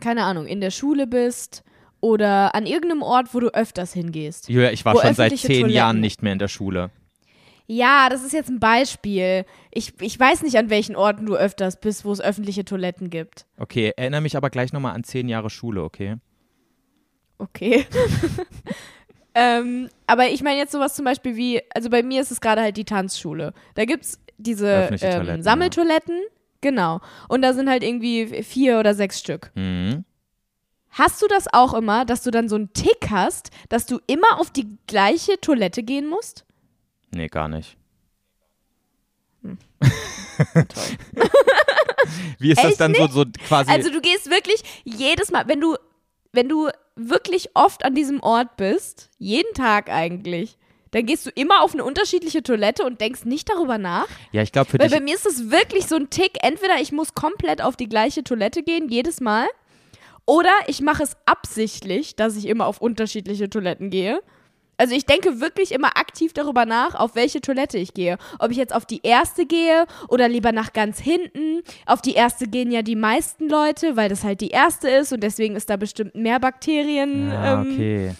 keine Ahnung, in der Schule bist oder an irgendeinem Ort, wo du öfters hingehst. Julia, ich war schon seit zehn Jahren Toiletten- nicht mehr in der Schule. Ja, das ist jetzt ein Beispiel. Ich, ich weiß nicht, an welchen Orten du öfters bist, wo es öffentliche Toiletten gibt. Okay, erinnere mich aber gleich nochmal an zehn Jahre Schule, okay? Okay. ähm, aber ich meine jetzt sowas zum Beispiel wie, also bei mir ist es gerade halt die Tanzschule. Da gibt es diese ähm, Toiletten, Sammeltoiletten. Genau. Und da sind halt irgendwie vier oder sechs Stück. Mhm. Hast du das auch immer, dass du dann so einen Tick hast, dass du immer auf die gleiche Toilette gehen musst? Nee, gar nicht. Wie ist das Echt dann so, so quasi. Also du gehst wirklich jedes Mal, wenn du, wenn du wirklich oft an diesem Ort bist, jeden Tag eigentlich, dann gehst du immer auf eine unterschiedliche Toilette und denkst nicht darüber nach. ja, ich glaube für Weil dich. bei mir ist es wirklich so ein Tick. Entweder ich muss komplett auf die gleiche Toilette gehen, jedes Mal. Oder ich mache es absichtlich, dass ich immer auf unterschiedliche Toiletten gehe. Also ich denke wirklich immer aktiv darüber nach, auf welche Toilette ich gehe. Ob ich jetzt auf die erste gehe oder lieber nach ganz hinten. Auf die erste gehen ja die meisten Leute, weil das halt die erste ist und deswegen ist da bestimmt mehr Bakterien Ah, ähm, okay.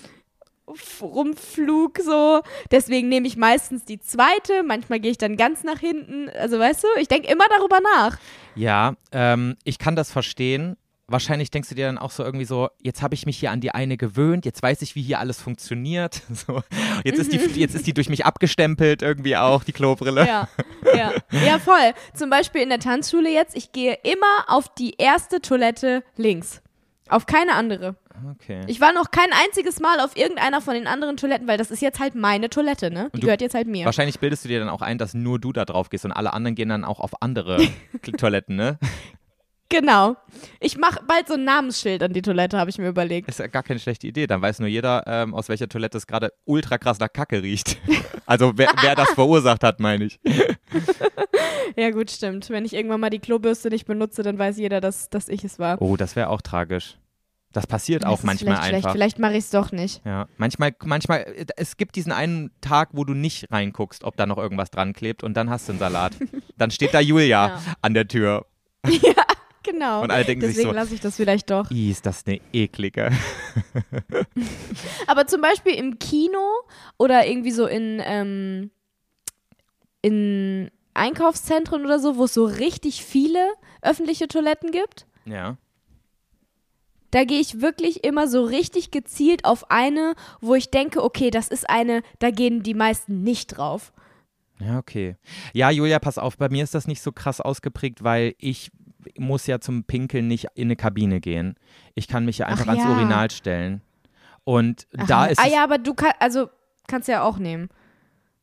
F- Rumflug so. Deswegen nehme ich meistens die zweite. Manchmal gehe ich dann ganz nach hinten. Also weißt du, ich denke immer darüber nach. Ja, ähm, ich kann das verstehen. Wahrscheinlich denkst du dir dann auch so irgendwie so, jetzt habe ich mich hier an die eine gewöhnt, jetzt weiß ich, wie hier alles funktioniert. So, jetzt, ist die, jetzt ist die durch mich abgestempelt irgendwie auch, die Klobrille. Ja, ja. Ja, voll. Zum Beispiel in der Tanzschule jetzt, ich gehe immer auf die erste Toilette links. Auf keine andere. Okay. Ich war noch kein einziges Mal auf irgendeiner von den anderen Toiletten, weil das ist jetzt halt meine Toilette, ne? Die du- gehört jetzt halt mir. Wahrscheinlich bildest du dir dann auch ein, dass nur du da drauf gehst und alle anderen gehen dann auch auf andere Toiletten, ne? Genau. Ich mache bald so ein Namensschild an die Toilette, habe ich mir überlegt. Ist ja gar keine schlechte Idee. Dann weiß nur jeder, ähm, aus welcher Toilette es gerade ultra krass nach Kacke riecht. Also wer, wer das verursacht hat, meine ich. Ja, gut, stimmt. Wenn ich irgendwann mal die Klobürste nicht benutze, dann weiß jeder, dass, dass ich es war. Oh, das wäre auch tragisch. Das passiert Das auch ist manchmal vielleicht schlecht. einfach. Vielleicht mache ich es doch nicht. Ja, manchmal, manchmal, es gibt diesen einen Tag, wo du nicht reinguckst, ob da noch irgendwas dran klebt und dann hast du einen Salat. Dann steht da Julia Ja. an der Tür Genau. und alle denken sich Deswegen so, lasse ich das vielleicht doch. "Ih, ist das eine eklige. Aber zum Beispiel im Kino oder irgendwie so in, ähm, in Einkaufszentren oder so, wo es so richtig viele öffentliche Toiletten gibt, Ja. da gehe ich wirklich immer so richtig gezielt auf eine, wo ich denke, okay, das ist eine, da gehen die meisten nicht drauf. Ja, okay. Ja, Julia, pass auf, bei mir ist das nicht so krass ausgeprägt, weil ich muss ja zum Pinkeln nicht in eine Kabine gehen. Ich kann mich ja einfach Ach ans ja. Urinal stellen. Und Ach, da ist ah ja, aber du kannst, also kannst ja auch nehmen.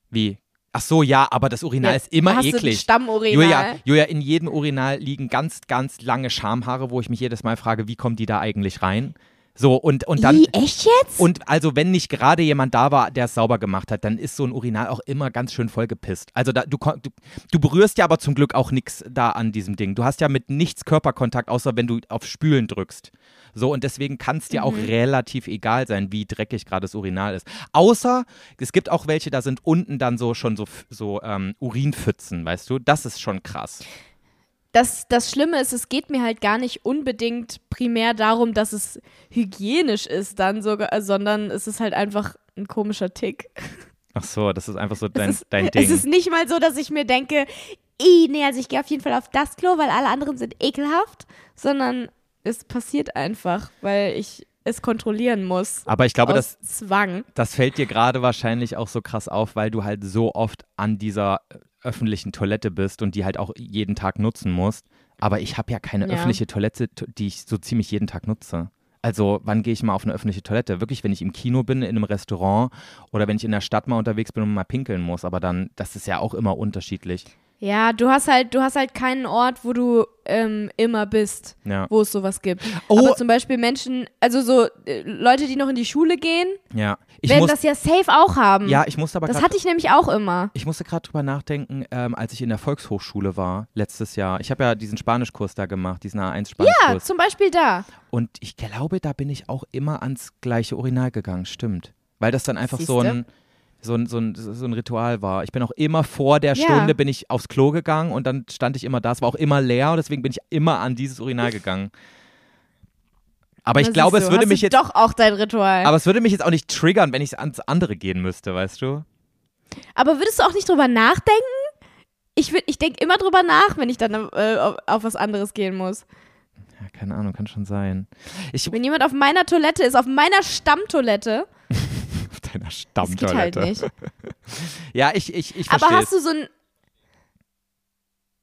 wie? Ach so, ja, aber das Urinal Ja, ist immer hast Du ein eklig. Stammurinal. Julia, Julia, in jedem Urinal liegen ganz, ganz lange Schamhaare, wo ich mich jedes Mal frage, wie kommen die da eigentlich rein? So, und, und dann. Ih, echt jetzt? Und also, wenn nicht gerade jemand da war, der es sauber gemacht hat, dann ist so ein Urinal auch immer ganz schön vollgepisst. Also, da, du, du, du berührst ja aber zum Glück auch nichts da an diesem Ding. Du hast ja mit nichts Körperkontakt, außer wenn du auf Spülen drückst. So, und deswegen kann es dir auch relativ egal sein, wie dreckig gerade das Urinal ist. Außer, es gibt auch welche, da sind unten dann so schon so, so ähm, Urinpfützen, weißt du? Das ist schon krass. Das, das Schlimme ist, es geht mir halt gar nicht unbedingt primär darum, dass es hygienisch ist, dann sogar, äh, sondern es ist halt einfach ein komischer Tick. Ach so, das ist einfach so dein, ist, dein Ding. es ist nicht mal so, dass ich mir denke, "Ih, nee, also ich gehe auf jeden Fall auf das Klo, weil alle anderen sind ekelhaft, sondern es passiert einfach, weil ich es kontrollieren muss. aber ich glaube, das, Zwang. das fällt dir gerade wahrscheinlich auch so krass auf, weil du halt so oft an dieser äh, öffentlichen Toilette bist und die halt auch jeden Tag nutzen musst. Aber ich habe ja keine Ja. öffentliche Toilette, die ich so ziemlich jeden Tag nutze. Also, wann gehe ich mal auf eine öffentliche Toilette? Wirklich, wenn ich im Kino bin, in einem Restaurant oder wenn ich in der Stadt mal unterwegs bin und mal pinkeln muss. Aber dann, das ist ja auch immer unterschiedlich. Ja, du hast halt, du hast halt keinen Ort, wo du ähm, immer bist, Ja. wo es sowas gibt. Oh. Aber zum Beispiel Menschen, also so äh, Leute, die noch in die Schule gehen, Ja. Ich werden muss, das ja safe auch haben. ja, ich musste aber das grad- hatte ich nämlich auch immer. Ich musste gerade drüber nachdenken, ähm, als ich in der Volkshochschule war, letztes Jahr. Ich habe ja diesen Spanischkurs da gemacht, diesen Ja, A1-Spanischkurs. zum Beispiel da. Und ich glaube, da bin ich auch immer ans gleiche Urinal gegangen, stimmt. Weil das dann einfach so Siehste? ein, so, ein, so, ein, so ein Ritual war. Ich bin auch immer vor der Ja. Stunde bin ich aufs Klo gegangen und dann stand ich immer da. Es war auch immer leer und deswegen bin ich immer an dieses Urinal gegangen. Aber ich Na, glaube, es würde hast mich jetzt, doch auch dein Ritual. aber es würde mich jetzt auch nicht triggern, wenn ich ans andere gehen müsste, weißt du? Aber würdest du auch nicht drüber nachdenken? Ich, würd- ich denke immer drüber nach, wenn ich dann äh, auf, auf was anderes gehen muss. Ja, keine Ahnung, kann schon sein. Ich, Wenn jemand auf meiner Toilette ist, auf meiner Stammtoilette, das geht Stammtoilette. halt nicht. Ja, ich, ich, ich Aber verstehe hast du so ein.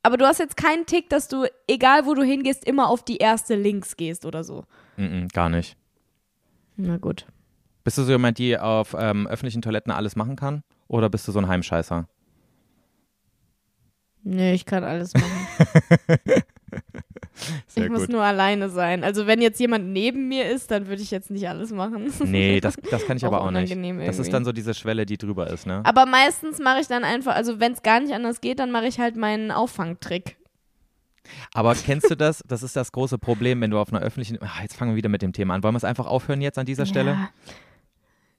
Aber du hast jetzt keinen Tick, dass du, egal wo du hingehst, immer auf die erste links gehst oder so. Mm -mm, gar nicht. Na gut. Bist du so jemand, die auf ähm, öffentlichen Toiletten alles machen kann? Oder bist du so ein Heimscheißer? Nee, ich kann alles machen. Sehr ich muss nur alleine sein. Also wenn jetzt jemand neben mir ist, dann würde ich jetzt nicht alles machen. Nee, das, das kann ich aber Auch auch nicht. unangenehm Das ist irgendwie. dann so diese Schwelle, die drüber ist, ne? Aber meistens mache ich dann einfach, also wenn es gar nicht anders geht, dann mache ich halt meinen Auffangtrick. Aber kennst du das? Das ist das große Problem, wenn du auf einer öffentlichen. Ah, jetzt fangen wir wieder mit dem Thema an. Wollen wir es einfach aufhören jetzt an dieser Stelle? Ja.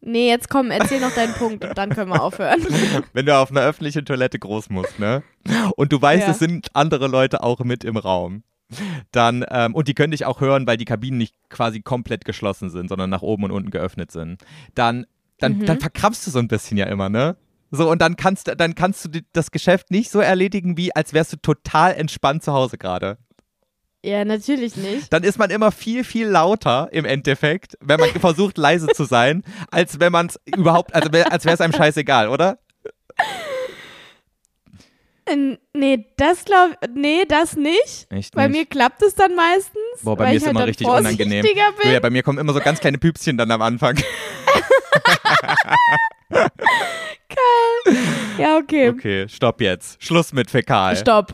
Nee, jetzt komm, erzähl noch deinen Punkt und dann können wir aufhören. Wenn du auf einer öffentlichen Toilette groß musst, ne? Und du weißt, Ja. es sind andere Leute auch mit im Raum. Dann, ähm, und die können dich auch hören, weil die Kabinen nicht quasi komplett geschlossen sind, sondern nach oben und unten geöffnet sind. Dann, dann, Mhm. dann verkrampfst du so ein bisschen ja immer, ne? So, und dann kannst, du- dann kannst du das Geschäft nicht so erledigen, wie als wärst du total entspannt zu Hause gerade. Ja, natürlich nicht. Dann ist man immer viel, viel lauter im Endeffekt, wenn man versucht, leise zu sein, als wenn man es überhaupt, also als wäre es einem scheißegal, oder? Nee, das glaub, nee, das nicht. Echt Bei nicht? mir klappt es dann meistens. Boah, bei mir ist halt immer richtig unangenehm. Bin. Ja, bei mir kommen immer so ganz kleine Püpschen dann am Anfang. Ja, okay. Okay, stopp jetzt. Schluss mit Fäkal. Stopp.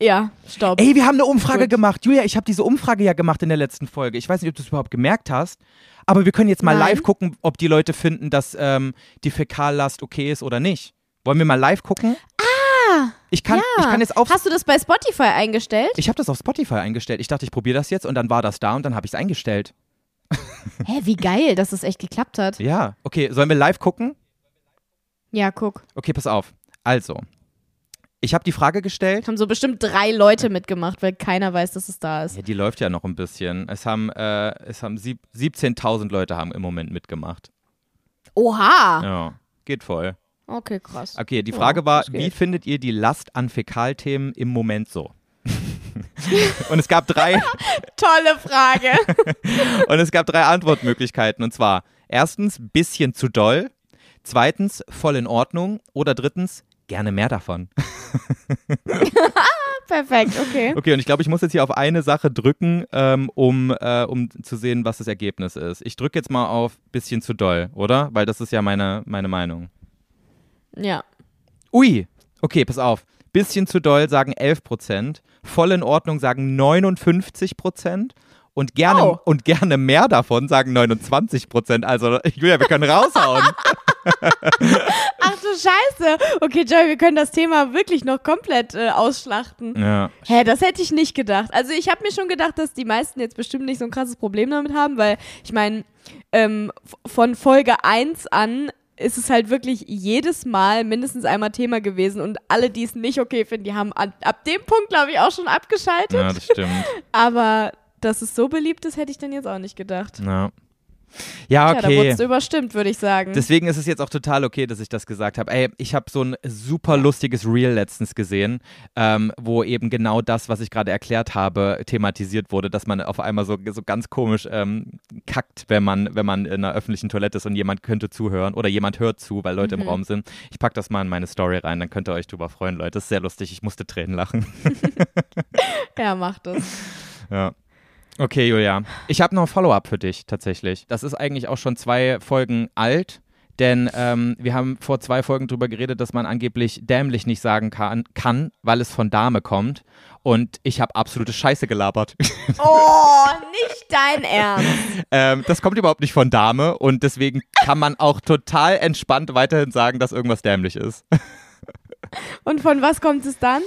Ja, stopp. Ey, wir haben eine Umfrage Gut. gemacht. Julia, ich habe diese Umfrage ja gemacht in der letzten Folge. Ich weiß nicht, ob du es überhaupt gemerkt hast. Aber wir können jetzt mal Nein. live gucken, ob die Leute finden, dass ähm, die Fäkallast okay ist oder nicht. Wollen wir mal live gucken? Ah, Ich kann, ja. ich kann jetzt auf. Hast du das bei Spotify eingestellt? Ich habe das auf Spotify eingestellt. Ich dachte, ich probiere das jetzt und dann war das da und dann habe ich es eingestellt. Hä, wie geil, dass es echt geklappt hat. Ja, okay. Sollen wir live gucken? Ja, guck. Okay, pass auf. Also, ich habe die Frage gestellt. Haben so bestimmt drei Leute mitgemacht, weil keiner weiß, dass es da ist. Ja, die läuft ja noch ein bisschen. Es haben, äh, es haben sieb 17.000 Leute haben im Moment mitgemacht. Oha! Ja, geht voll. Okay, krass. Okay, die Ja, Frage war, das wie findet ihr die Last an Fäkalthemen im Moment so? Und es gab drei, Tolle Frage. und es gab drei Antwortmöglichkeiten. Und zwar erstens bisschen zu doll, zweitens voll in Ordnung oder drittens gerne mehr davon. Perfekt, okay. Okay, und ich glaube, ich muss jetzt hier auf eine Sache drücken, ähm, um, äh, um zu sehen, was das Ergebnis ist. Ich drücke jetzt mal auf bisschen zu doll, oder? Weil das ist ja meine, meine Meinung. Ja. Ui, okay, pass auf. Bisschen zu doll sagen 11 Prozent, voll in Ordnung sagen 59 Prozent und gerne, Oh. und gerne mehr davon sagen 29 Prozent. Also, Julia, wir können raushauen. Ach du Scheiße. Okay, Joey, wir können das Thema wirklich noch komplett äh, ausschlachten. ja. Hä, das hätte ich nicht gedacht. Also ich habe mir schon gedacht, dass die meisten jetzt bestimmt nicht so ein krasses Problem damit haben, weil ich meine, ähm, von Folge 1 an ist es halt wirklich jedes Mal mindestens einmal Thema gewesen und alle, die es nicht okay finden, die haben an, ab dem Punkt, glaube ich, auch schon abgeschaltet. ja, das stimmt. Aber dass es so beliebt ist, hätte ich dann jetzt auch nicht gedacht. Ja, ja Tja, da wurde okay. es überstimmt, würde ich sagen. Deswegen ist es jetzt auch total okay, dass ich das gesagt habe. Ey, ich habe so ein super lustiges Reel letztens gesehen, ähm, wo eben genau das, was ich gerade erklärt habe, thematisiert wurde, dass man auf einmal so, so ganz komisch ähm, kackt, wenn man, wenn man in einer öffentlichen Toilette ist und jemand könnte zuhören oder jemand hört zu, weil Leute Mhm. im Raum sind. Ich packe das mal in meine Story rein, dann könnt ihr euch drüber freuen, Leute. Das ist sehr lustig. Ich musste Tränen lachen. ja, macht es. Ja. Okay, Julia. Ich habe noch ein Follow-up für dich tatsächlich. Das ist eigentlich auch schon zwei Folgen alt, denn ähm, wir haben vor zwei Folgen drüber geredet, dass man angeblich dämlich nicht sagen kann, kann weil es von Dame kommt. Und ich habe absolute Scheiße gelabert. Oh, nicht dein Ernst. ähm, das kommt überhaupt nicht von Dame und deswegen kann man auch total entspannt weiterhin sagen, dass irgendwas dämlich ist. Und von was kommt es dann?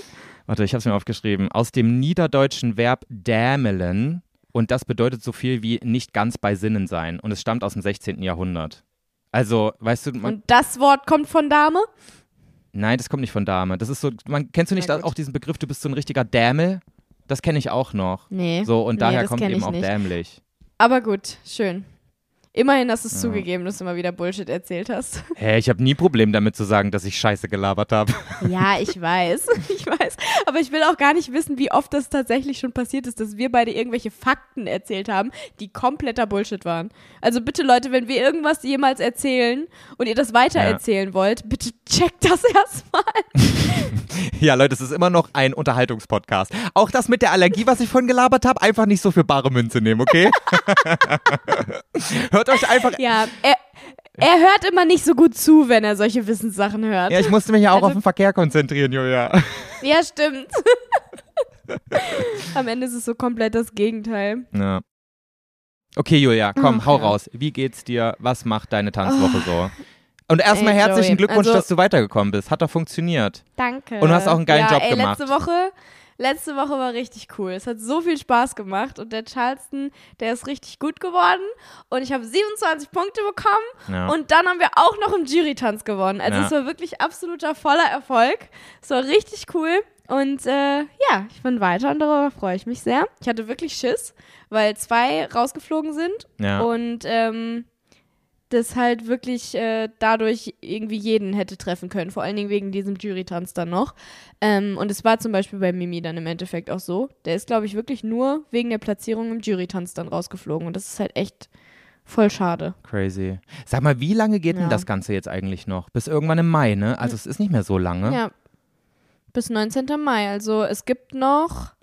Warte, ich habe es mir aufgeschrieben. Aus dem niederdeutschen Verb dämelen und das bedeutet so viel wie nicht ganz bei Sinnen sein und es stammt aus dem 16. Jahrhundert. Also, weißt du, man, Und das Wort kommt von Dame? nein, das kommt nicht von Dame. Das ist so, man kennst du nicht auch diesen Begriff, du bist so ein richtiger Dämel? Das kenne ich auch noch. Nee. So, und nee, daher kommt eben auch nicht. dämlich. Aber gut, schön. Immerhin hast du es Ja. zugegeben, dass du mal wieder Bullshit erzählt hast. Hä, ich habe nie Problem damit zu sagen, dass ich Scheiße gelabert habe. Ja, ich weiß. Ich weiß. Aber ich will auch gar nicht wissen, wie oft das tatsächlich schon passiert ist, dass wir beide irgendwelche Fakten erzählt haben, die kompletter Bullshit waren. Also bitte, Leute, wenn wir irgendwas jemals erzählen und ihr das weitererzählen wollt, bitte checkt das erstmal. ja, Leute, es ist immer noch ein Unterhaltungspodcast. Auch das mit der Allergie, was ich vorhin gelabert habe, einfach nicht so für bare Münze nehmen, okay? Hört euch einfach Ja, er, er hört immer nicht so gut zu, wenn er solche Wissenssachen hört. Ja, ich musste mich ja auch Also- auf den Verkehr konzentrieren, Julia. Ja, stimmt. Am Ende ist es so komplett das Gegenteil. Ja. Okay, Julia, komm, Ach, hau ja. raus. Wie geht's dir? Was macht deine Tanzwoche so? Und erstmal Ey, herzlichen Joey, Glückwunsch, also- dass du weitergekommen bist. Hat doch funktioniert. Danke. Und du hast auch einen geilen ja, Job ey, gemacht. Letzte Woche, letzte Woche war richtig cool. Es hat so viel Spaß gemacht und der Charleston, der ist richtig gut geworden und ich habe 27 Punkte bekommen Ja. und dann haben wir auch noch im Jury-Tanz gewonnen. Also Ja. es war wirklich absoluter voller Erfolg. Es war richtig cool und äh, ja, ich bin weiter und darüber freue ich mich sehr. Ich hatte wirklich Schiss, weil zwei rausgeflogen sind ja. und ähm, das halt wirklich äh, dadurch irgendwie jeden hätte treffen können, vor allen Dingen wegen diesem Jury-Tanz dann noch. Ähm, und es war zum Beispiel bei Mimi dann im Endeffekt auch so. Der ist, glaube ich, wirklich nur wegen der Platzierung im Jury-Tanz dann rausgeflogen. Und das ist halt echt voll schade. Crazy. Sag mal, wie lange geht denn Ja. das Ganze jetzt eigentlich noch? Bis irgendwann im Mai, ne? Also es ist nicht mehr so lange. Ja. Bis 19. Mai. Also es gibt noch.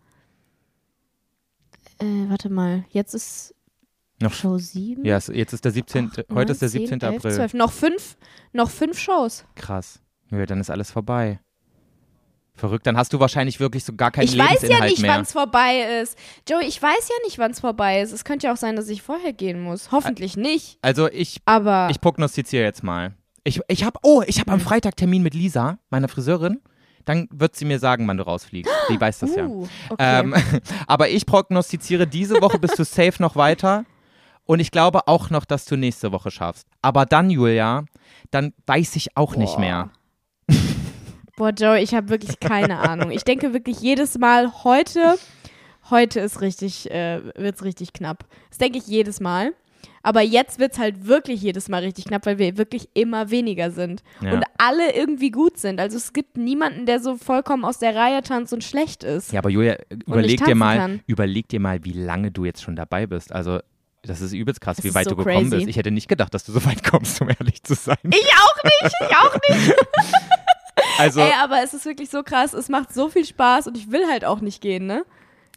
Äh, warte mal. Jetzt ist Noch- Show 7. Ja, jetzt ist der 17. Acht, heute ist der 9, 17. 10, 11, April. 12. Noch fünf, noch fünf Shows. Krass. Ja, dann ist alles vorbei. Verrückt, dann hast du wahrscheinlich wirklich so gar keinen ich weiß ja Lebensinhalt nicht, mehr. wann es vorbei ist. Joey, ich weiß ja nicht, wann es vorbei ist. Es könnte ja auch sein, dass ich vorher gehen muss. Hoffentlich nicht. Also ich, Aber ich prognostiziere jetzt mal. Ich, ich habe, oh, ich habe am Hm. Freitag Termin mit Lisa, meiner Friseurin. Dann wird sie mir sagen, wann du rausfliegst. Die weiß das ja. uh, okay. Ähm, aber ich prognostiziere, diese Woche bist du safe noch weiter. Und ich glaube auch noch, dass du nächste Woche schaffst. Aber dann, Julia, dann weiß ich auch nicht Boah. mehr. Boah, Joey, ich habe wirklich keine Ahnung. Ich denke wirklich jedes Mal, heute, heute ist richtig, äh, wird's richtig knapp. Das denke ich jedes Mal. Aber jetzt wird es halt wirklich jedes Mal richtig knapp, weil wir wirklich immer weniger sind. Ja. Und alle irgendwie gut sind. Also es gibt niemanden, der so vollkommen aus der Reihe tanzt und schlecht ist. Ja, aber Julia, überleg dir mal, kann. überleg dir mal, wie lange du jetzt schon dabei bist. Also, das ist übelst krass, Das wie weit so du gekommen crazy. bist. Ich hätte nicht gedacht, dass du so weit kommst, um ehrlich zu sein. Ich auch nicht, ich auch nicht. Also, Ey, aber es ist wirklich so krass. Es macht so viel Spaß und ich will halt auch nicht gehen, ne?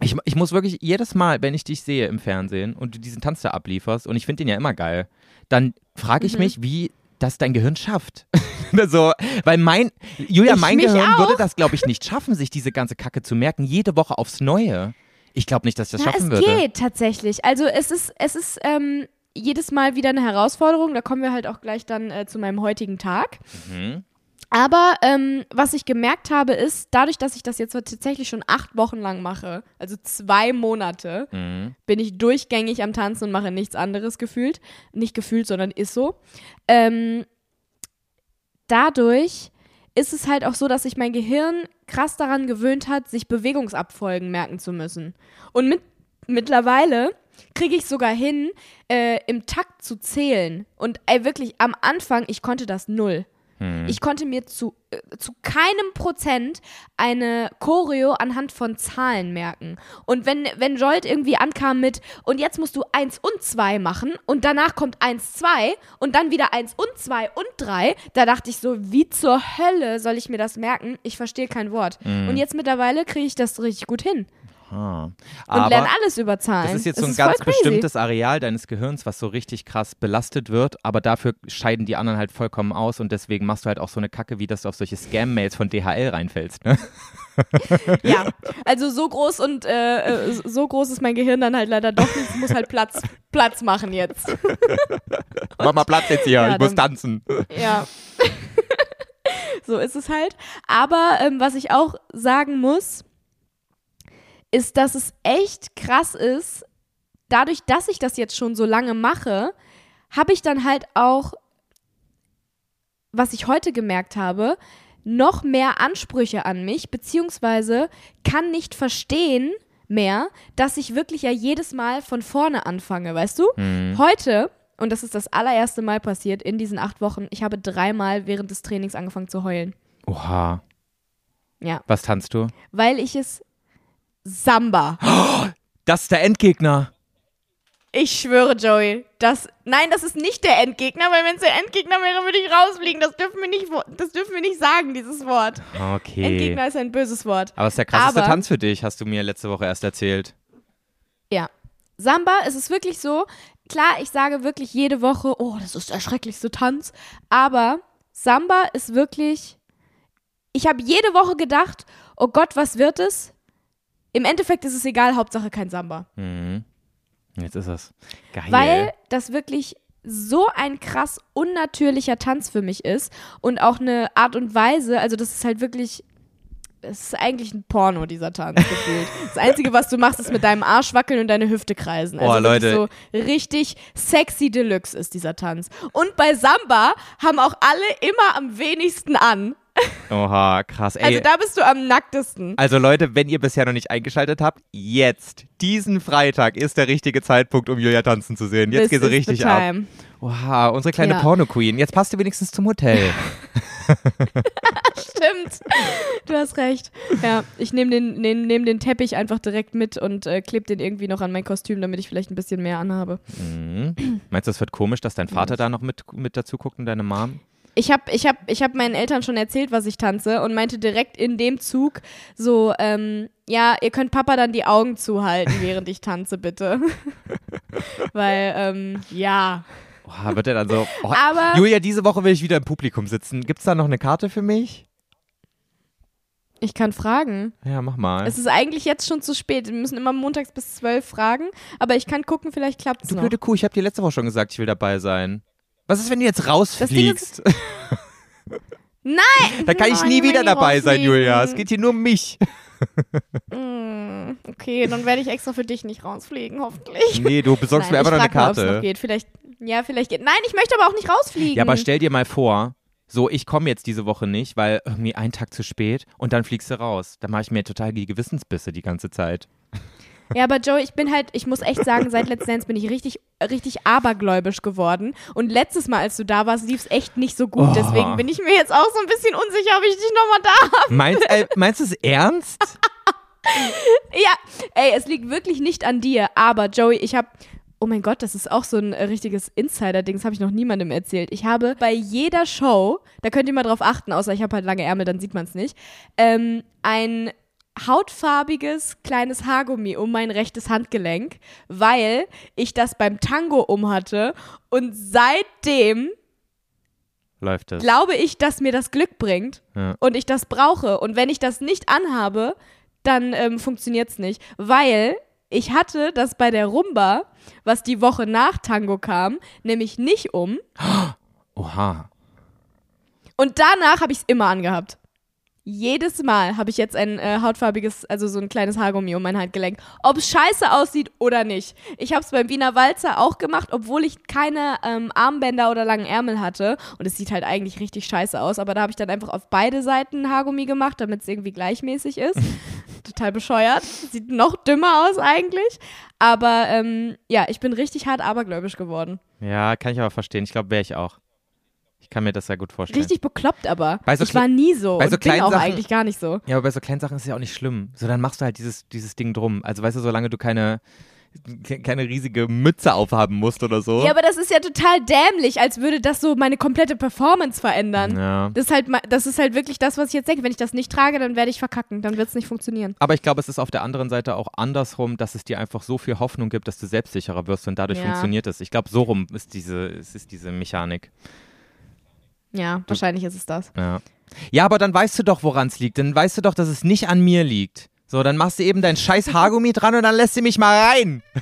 ich, ich muss wirklich jedes Mal, wenn ich dich sehe im Fernsehen und du diesen Tanz da ablieferst, und ich finde den ja immer geil, dann frage ich Mhm. mich, wie das dein Gehirn schafft. so, weil mein, Julia, Ich mein Gehirn auch. würde das, glaube ich, nicht schaffen, sich diese ganze Kacke zu merken, jede Woche aufs Neue. Ich glaube nicht, dass ich das Na, schaffen es würde. geht tatsächlich. Also es ist, es ist ähm, jedes Mal wieder eine Herausforderung. Da kommen wir halt auch gleich dann äh, zu meinem heutigen Tag. Mhm. Aber ähm, was ich gemerkt habe, ist, dadurch, dass ich das jetzt tatsächlich schon acht Wochen lang mache, also zwei Monate, Mhm. bin ich durchgängig am Tanzen und mache nichts anderes gefühlt. Nicht gefühlt, sondern ist so. Ähm, dadurch ist es halt auch so, dass sich mein Gehirn krass daran gewöhnt hat, sich Bewegungsabfolgen merken zu müssen. Und mit, mittlerweile kriege ich sogar hin, äh, im Takt zu zählen. Und ey, wirklich, am Anfang, ich konnte das null. Ich konnte mir zu, äh, zu keinem Prozent eine Choreo anhand von Zahlen merken. Und wenn, wenn Jolt irgendwie ankam mit, und jetzt musst du 1 und 2 machen, und danach kommt 1, 2, und dann wieder 1 und 2 und 3, da dachte ich so, wie zur Hölle soll ich mir das merken? Ich verstehe kein Wort. Und jetzt mittlerweile kriege ich das richtig gut hin. Ah. Und Aber lerne alles über Zahlen. das ist jetzt so ein ganz bestimmtes Areal deines Gehirns, was so richtig krass belastet wird, aber dafür scheiden die anderen halt vollkommen aus und deswegen machst du halt auch so eine Kacke, wie dass du auf solche Scam-Mails von DHL reinfällst. Ne? Ja, also so groß und äh, äh, so groß ist mein Gehirn dann halt leider doch nicht. Es muss halt Platz, Platz machen jetzt. Mach mal Platz jetzt hier, Ja, ich muss dann- tanzen. Ja. so ist es halt. Aber ähm, was ich auch sagen muss, ist, dass es echt krass ist, dadurch, dass ich das jetzt schon so lange mache, habe ich dann halt auch, was ich heute gemerkt habe, noch mehr Ansprüche an mich, beziehungsweise kann nicht verstehen mehr, dass ich wirklich ja jedes Mal von vorne anfange, weißt du? Heute, und das ist das allererste Mal passiert in diesen acht Wochen, ich habe dreimal während des Trainings angefangen zu heulen. Oha. Ja. Was tanzt du? Weil ich es Samba. Das ist der Endgegner. Ich schwöre, Joey, das. Nein, das ist nicht der Endgegner, weil wenn es der Endgegner wäre, würde ich rausfliegen. Das dürfen wir nicht, das dürfen wir nicht sagen, dieses Wort. Okay. Endgegner ist ein böses Wort. Aber es ist der krasseste Aber- Tanz für dich, hast du mir letzte Woche erst erzählt. Ja. Samba, es ist wirklich so, klar, ich sage wirklich jede Woche, oh, das ist der schrecklichste Tanz, aber Samba ist wirklich, ich habe jede Woche gedacht, oh Gott, was wird es? Im Endeffekt ist es egal, Hauptsache kein Samba. Mhm. Jetzt ist es. Geil. Weil das wirklich so ein krass unnatürlicher Tanz für mich ist und auch eine Art und Weise, also das ist halt wirklich, es ist eigentlich ein Porno, dieser Tanz gefühlt. Das Einzige, was du machst, ist mit deinem Arsch wackeln und deine Hüfte kreisen. Also Oh, Leute. so richtig sexy Deluxe ist dieser Tanz. Und bei Samba haben auch alle immer am wenigsten an. Oha, krass. Ey, Also da bist du am nacktesten. Also Leute, wenn ihr bisher noch nicht eingeschaltet habt, jetzt, diesen Freitag ist der richtige Zeitpunkt, um Julia tanzen zu sehen. Jetzt geht sie richtig ab. Oha, unsere kleine Ja. Porno-Queen. Jetzt passt du wenigstens zum Hotel. Stimmt. Du hast recht. Ja, ich nehme den, nehm, nehm den Teppich einfach direkt mit und äh, klebe den irgendwie noch an mein Kostüm, damit ich vielleicht ein bisschen mehr anhabe. mhm. Meinst du, es wird komisch, dass dein Vater da noch mit, mit dazu guckt und deine Mom? Ich habe ich hab, ich hab meinen Eltern schon erzählt, was ich tanze und meinte direkt in dem Zug so, ähm, ja, ihr könnt Papa dann die Augen zuhalten, während ich tanze, bitte. Weil, ähm, ja. Oha, wird er dann so. Oh, Aber- Julia, diese Woche will ich wieder im Publikum sitzen. Gibt's da noch eine Karte für mich? Ich kann fragen. Ja, mach mal. Es ist eigentlich jetzt schon zu spät. Wir müssen immer montags bis zwölf fragen, aber ich kann gucken, vielleicht klappt es du noch. blöde Kuh, ich habe dir letzte Woche schon gesagt, ich will dabei sein. Was ist, wenn du jetzt rausfliegst? Nein! da kann ich Nein, nie wieder dabei sein. Julia. Es geht hier nur um mich. Mm, Okay, dann werde ich extra für dich nicht rausfliegen, hoffentlich. Nee, du besorgst Nein, mir einfach noch eine frag mal, Karte. Noch geht. Vielleicht, ja, vielleicht geht. Nein, ich möchte aber auch nicht rausfliegen. Ja, aber stell dir mal vor, so, ich komme jetzt diese Woche nicht, weil irgendwie ein Tag zu spät und dann fliegst du raus. Da mache ich mir total die Gewissensbisse die ganze Zeit. Ja, aber Joey, ich bin halt, ich muss echt sagen, seit Let's Dance bin ich richtig, richtig abergläubisch geworden. Und letztes Mal, als du da warst, lief es echt nicht so gut. Oh. Deswegen bin ich mir jetzt auch so ein bisschen unsicher, ob ich dich nochmal da habe. Meinst, äh, meinst du es ernst? Ja, ey, es liegt wirklich nicht an dir. Aber Joey, ich habe Oh mein Gott, das ist auch so ein richtiges Insider-Ding, das habe ich noch niemandem erzählt. Ich habe bei jeder Show, da könnt ihr mal drauf achten, außer ich habe halt lange Ärmel, dann sieht man es nicht, ähm, ein hautfarbiges kleines Haargummi um mein rechtes Handgelenk, weil ich das beim Tango umhatte und seitdem Läuft es. glaube ich, dass mir das Glück bringt Ja. und ich das brauche. Und wenn ich das nicht anhabe, dann ähm, funktioniert es nicht. Weil ich hatte das bei der Rumba, was die Woche nach Tango kam, nämlich nicht um. Oha. Und danach habe ich es immer angehabt. Jedes Mal habe ich jetzt ein äh, hautfarbiges, also so ein kleines Haargummi um mein Handgelenk. Ob es scheiße aussieht oder nicht. Ich habe es beim Wiener Walzer auch gemacht, obwohl ich keine ähm, Armbänder oder langen Ärmel hatte. Und es sieht halt eigentlich richtig scheiße aus. Aber da habe ich dann einfach auf beide Seiten Haargummi gemacht, damit es irgendwie gleichmäßig ist. Total bescheuert. Sieht noch dümmer aus eigentlich. Aber ähm, ja, ich bin richtig hart abergläubisch geworden. Ja, kann ich aber verstehen. Ich glaube, wäre ich auch. Ich kann mir das sehr gut vorstellen. Richtig bekloppt aber. So ich war nie so. bei so und bin kleinen auch Sachen- eigentlich gar nicht so. Ja, aber bei so kleinen Sachen ist es ja auch nicht schlimm. So, dann machst du halt dieses, dieses Ding drum. Also, weißt du, solange du keine, ke- keine riesige Mütze aufhaben musst oder so. Ja, aber das ist ja total dämlich, als würde das so meine komplette Performance verändern. Ja. Das, ist halt, das ist halt wirklich das, was ich jetzt denke. Wenn ich das nicht trage, dann werde ich verkacken. Dann wird es nicht funktionieren. Aber ich glaube, es ist auf der anderen Seite auch andersrum, dass es dir einfach so viel Hoffnung gibt, dass du selbstsicherer wirst und dadurch Ja. funktioniert es. Ich glaube, so rum ist diese, es ist diese Mechanik. Ja, wahrscheinlich ist es das. Ja. ja, aber dann weißt du doch, woran es liegt. Dann weißt du doch, dass es nicht an mir liegt. So, dann machst du eben dein scheiß Haargummi dran und dann lässt du mich mal rein.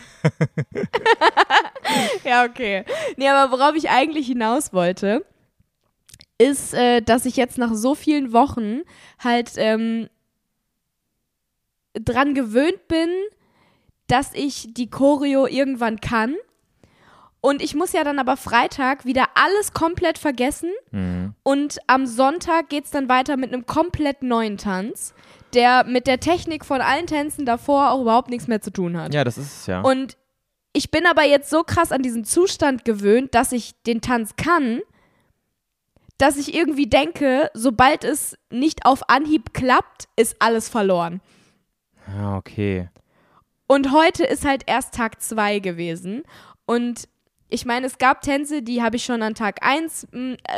Ja, okay. Nee, aber worauf ich eigentlich hinaus wollte, ist, äh, dass ich jetzt nach so vielen Wochen halt ähm, dran gewöhnt bin, dass ich die Choreo irgendwann kann. Und ich muss ja dann aber Freitag wieder alles komplett vergessen. Mhm. Und am Sonntag geht es dann weiter mit einem komplett neuen Tanz, der mit der Technik von allen Tänzen davor auch überhaupt nichts mehr zu tun hat. Ja, das ist es ja. Und ich bin aber jetzt so krass an diesen Zustand gewöhnt, dass ich den Tanz kann, dass ich irgendwie denke, sobald es nicht auf Anhieb klappt, ist alles verloren. ja, okay. Und heute ist halt erst Tag 2 gewesen. Und ich meine, es gab Tänze, die habe ich schon an Tag 1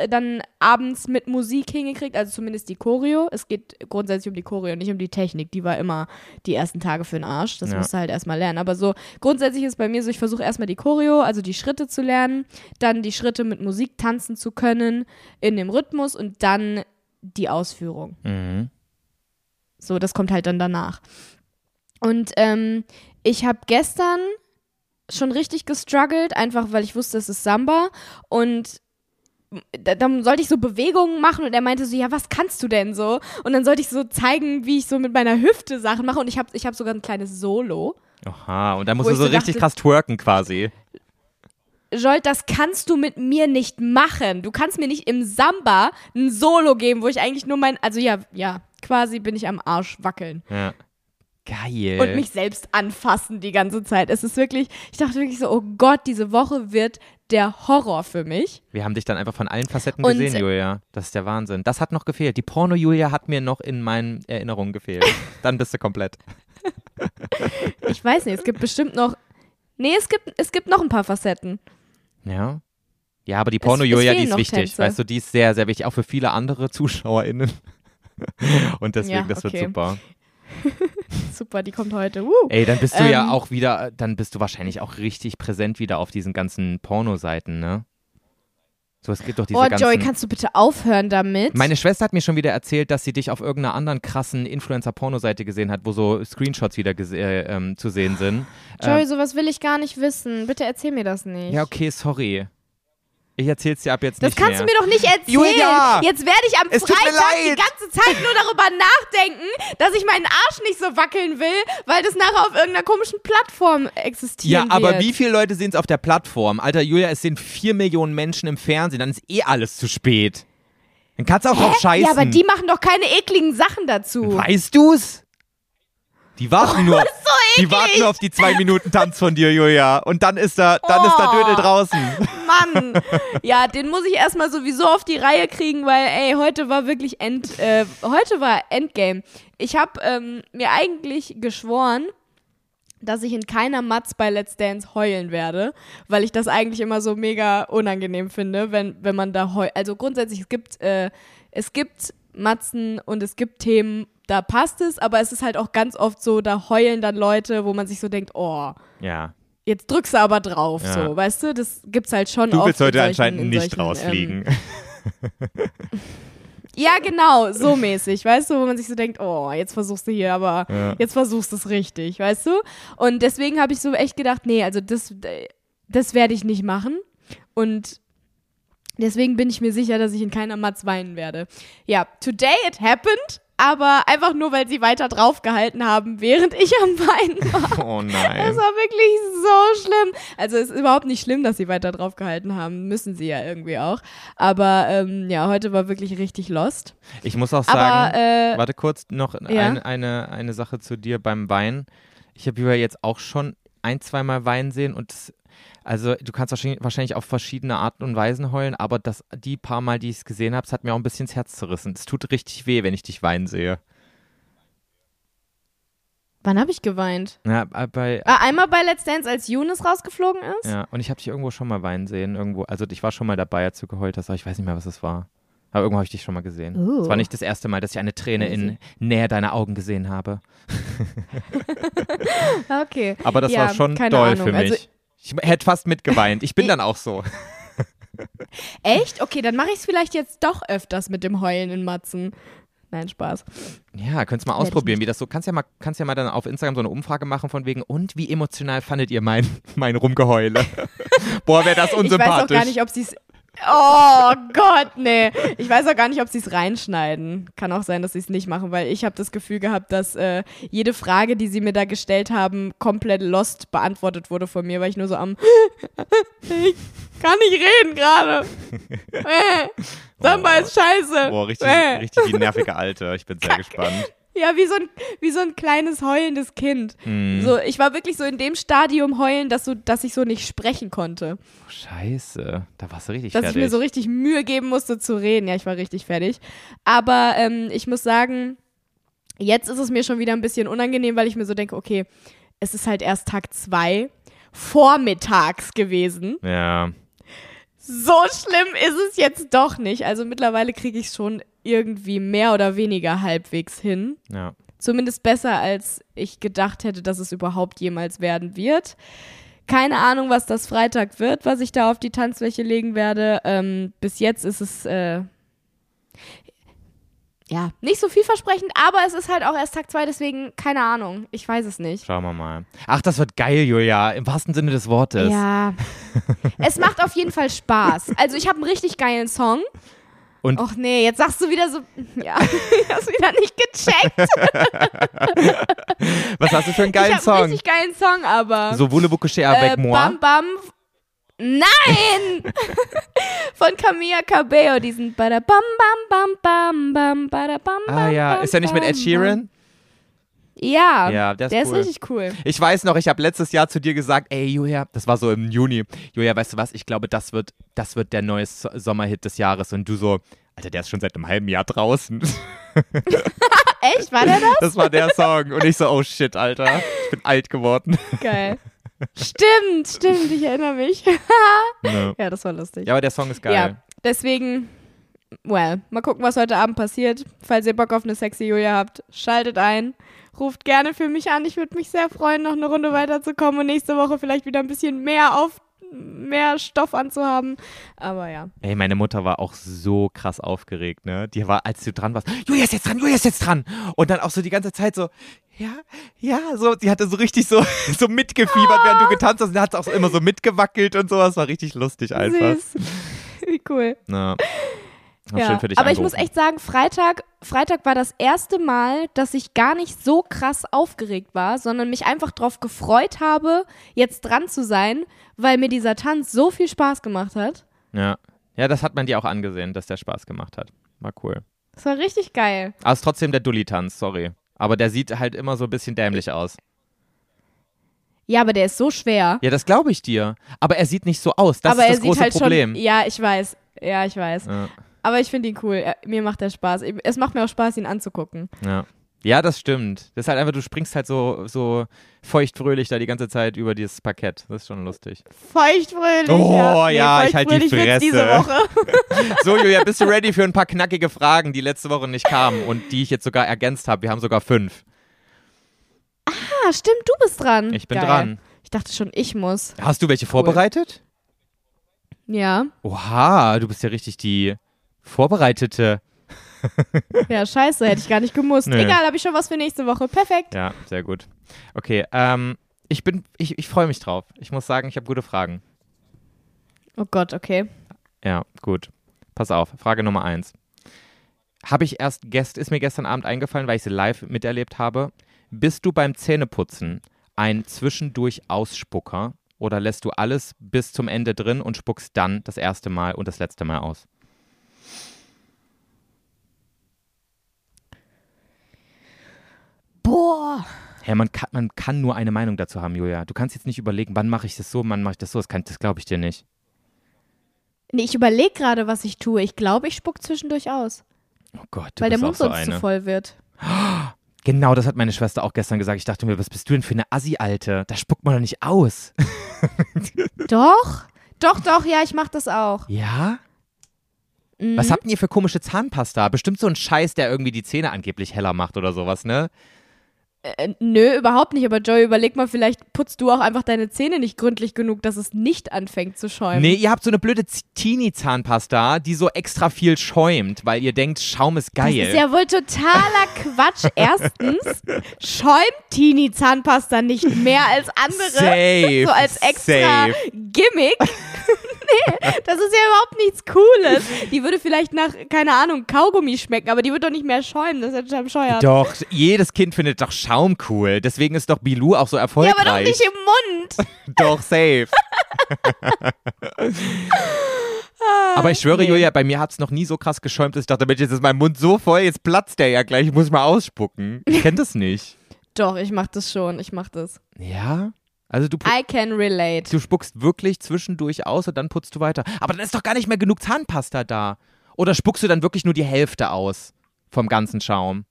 dann abends mit Musik hingekriegt, also zumindest die Choreo. Es geht grundsätzlich um die Choreo, nicht um die Technik. Die war immer die ersten Tage für den Arsch. Das Ja. musst du halt erstmal lernen. Aber so grundsätzlich ist bei mir so, ich versuche erstmal die Choreo, also die Schritte zu lernen, dann die Schritte mit Musik tanzen zu können in dem Rhythmus und dann die Ausführung. Mhm. So, das kommt halt dann danach. Und ähm, ich habe gestern schon richtig gestruggelt, einfach weil ich wusste, es ist Samba. Und da, dann sollte ich so Bewegungen machen und er meinte so, ja, was kannst du denn so? Und dann sollte ich so zeigen, wie ich so mit meiner Hüfte Sachen mache. Und ich habe ich hab sogar ein kleines Solo. Aha, und da musst du so so richtig dachte- krass twerken quasi. Jolt, das kannst du mit mir nicht machen. Du kannst mir nicht im Samba ein Solo geben, wo ich eigentlich nur mein, also ja, ja, quasi bin ich am Arsch wackeln. Ja. Geil. und mich selbst anfassen die ganze Zeit. Es ist wirklich, ich dachte wirklich so, oh Gott, diese Woche wird der Horror für mich. Wir haben dich dann einfach von allen Facetten Und- gesehen, Julia. Das ist der Wahnsinn. Das hat noch gefehlt. Die Porno-Julia hat mir noch in meinen Erinnerungen gefehlt. dann bist du komplett. Ich weiß nicht, es gibt bestimmt noch, nee, es gibt, es gibt noch ein paar Facetten. Ja. Ja, aber die Porno-Julia, die ist wichtig. Tänze. Weißt du, die ist sehr, sehr wichtig. Auch für viele andere ZuschauerInnen. Und deswegen, Ja, das okay. wird super. Super, die kommt heute. Uh. Ey, dann bist du ja Ähm. auch wieder, dann bist du wahrscheinlich auch richtig präsent wieder auf diesen ganzen Pornoseiten, ne? So, es gibt doch diese Oh, ganzen... Joey, kannst du bitte aufhören damit? Meine Schwester hat mir schon wieder erzählt, dass sie dich auf irgendeiner anderen krassen Influencer-Porno-Seite gesehen hat, wo so Screenshots wieder äh, ähm, zu sehen sind. Joey, Ähm, sowas will ich gar nicht wissen. Bitte erzähl mir das nicht. ja, okay, sorry. Ich erzähl's dir ab jetzt Das nicht kannst mehr. du mir doch nicht erzählen. Julia! Jetzt werde ich am Es Freitag die ganze Zeit nur darüber nachdenken, dass ich meinen Arsch nicht so wackeln will, weil das nachher auf irgendeiner komischen Plattform ja, existieren aber wird. wie viele Leute sehen es auf der Plattform? Alter, Julia, es sind vier Millionen Menschen im Fernsehen, dann ist eh alles zu spät. Dann kannst du auch drauf scheißen. Ja, aber die machen doch keine ekligen Sachen dazu. Weißt du's? Die warten nur. die warten nur auf die zwei Minuten Tanz von dir, Julia. Und dann ist da, dann ist da Oh. Dödel draußen. Mann! Ja, den muss ich erstmal sowieso auf die Reihe kriegen, weil, ey, heute war wirklich End, äh, heute war Endgame. Ich habe ähm, mir eigentlich geschworen, dass ich in keiner Matz bei Let's Dance heulen werde, weil ich das eigentlich immer so mega unangenehm finde, wenn, wenn man da heult. Also grundsätzlich, es gibt, äh, es gibt Matzen und es gibt Themen, da passt es, aber es ist halt auch ganz oft so, da heulen dann Leute, wo man sich so denkt, oh, Ja. jetzt drückst du aber drauf, Ja. so, weißt du? Das gibt's halt schon Du oft. willst heute solchen- anscheinend in nicht solchen, rausfliegen. Ähm, ja, genau, so mäßig, weißt du, wo man sich so denkt, oh, jetzt versuchst du hier, aber Ja. jetzt versuchst du es richtig, weißt du? Und deswegen habe ich so echt gedacht, nee, also das, das werde ich nicht machen. Und deswegen bin ich mir sicher, dass ich in keiner Matz weinen werde. Ja, today it happened. Aber einfach nur, weil sie weiter draufgehalten haben, während ich am Weinen war. oh Das nein. war wirklich so schlimm. Also es ist überhaupt nicht schlimm, dass sie weiter draufgehalten haben. Müssen sie ja irgendwie auch. Aber ähm, ja, heute war wirklich richtig lost. Ich muss auch sagen, Aber äh, warte kurz, noch Ja. ein, eine, eine Sache zu dir beim Wein. Ich habe Julia jetzt auch schon ein, zweimal Wein sehen und das, also du kannst wahrscheinlich, wahrscheinlich auf verschiedene Arten und Weisen heulen, aber das, die paar Mal, die ich es gesehen habe, es hat mir auch ein bisschen das Herz zerrissen. Es tut richtig weh, wenn ich dich weinen sehe. wann habe ich geweint? Ja, äh, bei, Ah, einmal bei Let's Dance, als Younes rausgeflogen ist. ja, und ich habe dich irgendwo schon mal weinen sehen. Irgendwo, also ich war schon mal dabei, als du geheult hast, aber ich weiß nicht mehr, was es war. Aber irgendwo habe ich dich schon mal gesehen. Es Oh. war nicht das erste Mal, dass ich eine Träne in. Nähe deiner Augen gesehen habe. Okay. Aber das Ja, war schon doll Ahnung. für mich. Also- ich hätte fast mitgeweint. Ich bin dann auch so. Echt? Okay, dann mache ich es vielleicht jetzt doch öfters mit dem Heulen in Matzen. Nein, Spaß. Ja, könntest mal ausprobieren, wie das so. Kannst ja mal, kannst ja mal dann auf Instagram so eine Umfrage machen von wegen, und wie emotional fandet ihr mein, mein Rumgeheule? Boah, wäre das Ich weiß auch unsympathisch. gar nicht, ob sie es. Oh Gott, nee. Ich weiß auch gar nicht, ob sie es reinschneiden. Kann auch sein, dass sie es nicht machen, weil ich habe das Gefühl gehabt, dass äh, jede Frage, die sie mir da gestellt haben, komplett lost beantwortet wurde von mir, weil ich nur so am. ich kann nicht reden gerade. Äh, Samba ist scheiße. Boah, richtig, Äh. richtig die nervige Alte. Ich bin sehr gespannt. Ja, wie so, ein, wie so ein kleines heulendes Kind. Hm. So, ich war wirklich so in dem Stadium heulen, dass, so, dass ich so nicht sprechen konnte. Scheiße, da warst du richtig dass fertig. ich mir so richtig Mühe geben musste zu reden. Ja, ich war richtig fertig. Aber ähm, ich muss sagen, jetzt ist es mir schon wieder ein bisschen unangenehm, weil ich mir so denke, okay, es ist halt erst Tag zwei vormittags gewesen. ja, So schlimm ist es jetzt doch nicht. Also mittlerweile kriege ich es schon irgendwie mehr oder weniger halbwegs hin. ja. Zumindest besser, als ich gedacht hätte, dass es überhaupt jemals werden wird. Keine Ahnung, was das Freitag wird, was ich da auf die Tanzfläche legen werde. Ähm, bis jetzt ist es äh, ja nicht so vielversprechend, aber es ist halt auch erst Tag zwei, deswegen keine Ahnung. Ich weiß es nicht. Schauen wir mal. Ach, das wird geil, Julia, im wahrsten Sinne des Wortes. Ja. es macht auf jeden Fall Spaß. Also ich habe einen richtig geilen Song. Und- Och nee, jetzt sagst du wieder so, ja, ich hast wieder nicht gecheckt. Was hast du für einen ich geilen habe einen Song? richtig geilen Song, aber So coucher avec äh, moi? Bam Bam. Nein! Von Camilla Cabello, diesen Bada Bam Bam Bam Bam Bam Bada Bam Bam. Ah ja, ist er nicht mit Ed Sheeran? Ja, Ja, der ist der cool. ist richtig cool. Ich weiß noch, ich habe letztes Jahr zu dir gesagt, ey Julia, das war so im Juni. Julia, weißt du was? Ich glaube, das wird, das wird der neue So- Sommerhit des Jahres. Und du so, Alter, der ist schon seit einem halben Jahr draußen. Echt? War der das? Das war der Song. Und ich so, oh shit, Alter, ich bin alt geworden. Geil. Stimmt, stimmt, ich erinnere mich. Ja, das war lustig. Ja, aber der Song ist geil. Ja, deswegen, well, mal gucken, was heute Abend passiert. Falls ihr Bock auf eine sexy Julia habt, schaltet ein. Ruft gerne für mich an. Ich würde mich sehr freuen, noch eine Runde weiterzukommen und nächste Woche vielleicht wieder ein bisschen mehr auf mehr Stoff anzuhaben. Aber ja. Ey, meine Mutter war auch so krass aufgeregt, ne? Die war, als du dran warst, Julia ist jetzt dran, Julia ist jetzt dran. Und dann auch so die ganze Zeit so, ja, ja, so, sie hatte so richtig so, so mitgefiebert, während du getanzt hast. Und hat auch so immer so mitgewackelt und sowas. War richtig lustig einfach. Süß. Wie cool. Na. Ja, aber ich muss echt sagen, Freitag, Freitag war das erste Mal, dass ich gar nicht so krass aufgeregt war, sondern mich einfach darauf gefreut habe, jetzt dran zu sein, weil mir dieser Tanz so viel Spaß gemacht hat. Ja. Ja, das hat man dir auch angesehen, dass der Spaß gemacht hat. War cool. Das war richtig geil. Aber es ist trotzdem der Dulli-Tanz, sorry. Aber der sieht halt immer so ein bisschen dämlich aus. Ja, aber der ist so schwer. Ja, das glaube ich dir. Aber er sieht nicht so aus. Das aber ist das große halt Problem. schon. Ja, ich weiß. Ja, ich weiß. Ja, Aber ich finde ihn cool. Er, mir macht er Spaß. Es macht mir auch Spaß, ihn anzugucken. ja. ja, das stimmt. Das ist halt einfach, du springst halt so, so feuchtfröhlich da die ganze Zeit über dieses Parkett. Das ist schon lustig. Feuchtfröhlich. Oh, Nee, ja, ich halt die wird's diese Fresse. Woche. So, Julia, bist du ready für ein paar knackige Fragen, die letzte Woche nicht kamen und die ich jetzt sogar ergänzt habe? Wir haben sogar fünf. Ah, stimmt, du bist dran. Ich bin Geil. dran. Ich dachte schon, ich muss. Hast du welche vorbereitet? Ja. Oha, du bist ja richtig die Vorbereitete. Ja, scheiße, hätte ich gar nicht gemusst. Nee. Egal, habe ich schon was für nächste Woche. Perfekt. Ja, sehr gut. Okay, ähm, ich bin, ich, ich freue mich drauf. Ich muss sagen, ich habe gute Fragen. Oh Gott, okay. Ja, gut. Pass auf, Frage Nummer eins. Habe ich erst gest ist mir gestern Abend eingefallen, weil ich sie live miterlebt habe. Bist du beim Zähneputzen ein zwischendurch Ausspucker oder lässt du alles bis zum Ende drin und spuckst dann das erste Mal und das letzte Mal aus? Boah. Hä, man kann, man kann nur eine Meinung dazu haben, Julia. Du kannst jetzt nicht überlegen, wann mache ich das so, wann mache ich das so. Das, kann- das glaube ich dir nicht. Nee, ich überlege gerade, was ich tue. Ich glaube, ich spuck zwischendurch aus. Oh Gott, du weil der bist Mund auch so sonst eine. zu voll wird. Genau, das hat meine Schwester auch gestern gesagt. Ich dachte mir, was bist du denn für eine Assi-Alte? Da spuckt man doch nicht aus. Doch. Doch, doch, ja, ich mache das auch. Ja? Mhm. Was habt ihr für komische Zahnpasta? Bestimmt so ein Scheiß, der irgendwie die Zähne angeblich heller macht oder sowas, ne? Äh, nö, überhaupt nicht. Aber Joey, überleg mal, vielleicht putzt du auch einfach deine Zähne nicht gründlich genug, dass es nicht anfängt zu schäumen. Nee, ihr habt so eine blöde Teenie-Zahnpasta, die so extra viel schäumt, weil ihr denkt, Schaum ist Das geil. ist ja wohl totaler Quatsch. Erstens schäumt Teenie-Zahnpasta nicht mehr als andere. Safe. So als extra Safe. Gimmick. Nee, das ist ja überhaupt nichts Cooles. Die würde vielleicht nach, keine Ahnung, Kaugummi schmecken, aber die wird doch nicht mehr schäumen. Das ist ja total bescheuert. Doch, jedes Kind findet doch Schaum cool. Deswegen ist doch Bilou auch so ja, erfolgreich. aber doch nicht im Mund. Doch, safe. Aber ich schwöre, Nee. Julia, bei mir hat es noch nie so krass geschäumt, dass ich dachte, Mensch, jetzt ist mein Mund so voll, jetzt platzt der ja gleich, ich muss mal ausspucken. Ich kenne das nicht. Doch, ich mach das schon. Ich mach das. Ja? Also du, I can relate. du spuckst wirklich zwischendurch aus und dann putzt du weiter. Aber dann ist doch gar nicht mehr genug Zahnpasta da. Oder spuckst du dann wirklich nur die Hälfte aus vom ganzen Schaum?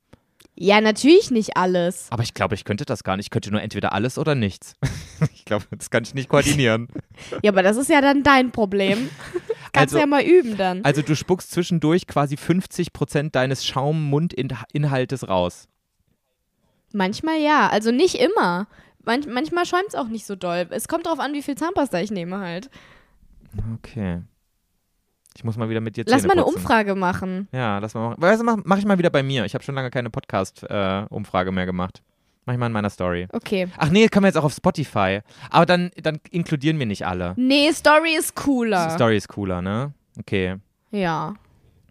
Ja, natürlich nicht alles. Aber ich glaube, ich könnte das gar nicht. Ich könnte nur entweder alles oder nichts. ich glaube, das kann ich nicht koordinieren. Ja, aber das ist ja dann dein Problem. Kannst Also- du ja mal üben dann. Also du spuckst zwischendurch quasi 50% deines Schaum-Mund-Inhaltes raus. Manchmal ja, also nicht immer. Manch, manchmal schäumt es auch nicht so doll. Es kommt darauf an, wie viel Zahnpasta ich nehme halt. Okay. Ich muss mal wieder mit dir Lass Zähne mal eine putzen. Umfrage machen. Ja, lass mal machen. Weißt du, mach, mach ich mal wieder bei mir. Ich habe schon lange keine Podcast-Umfrage mehr gemacht. Mach ich mal in meiner Story. Okay. Ach nee, kommen wir jetzt auch auf Spotify. Aber dann, dann inkludieren wir nicht alle. Nee, Story ist cooler. Story ist cooler, ne? Okay, Ja.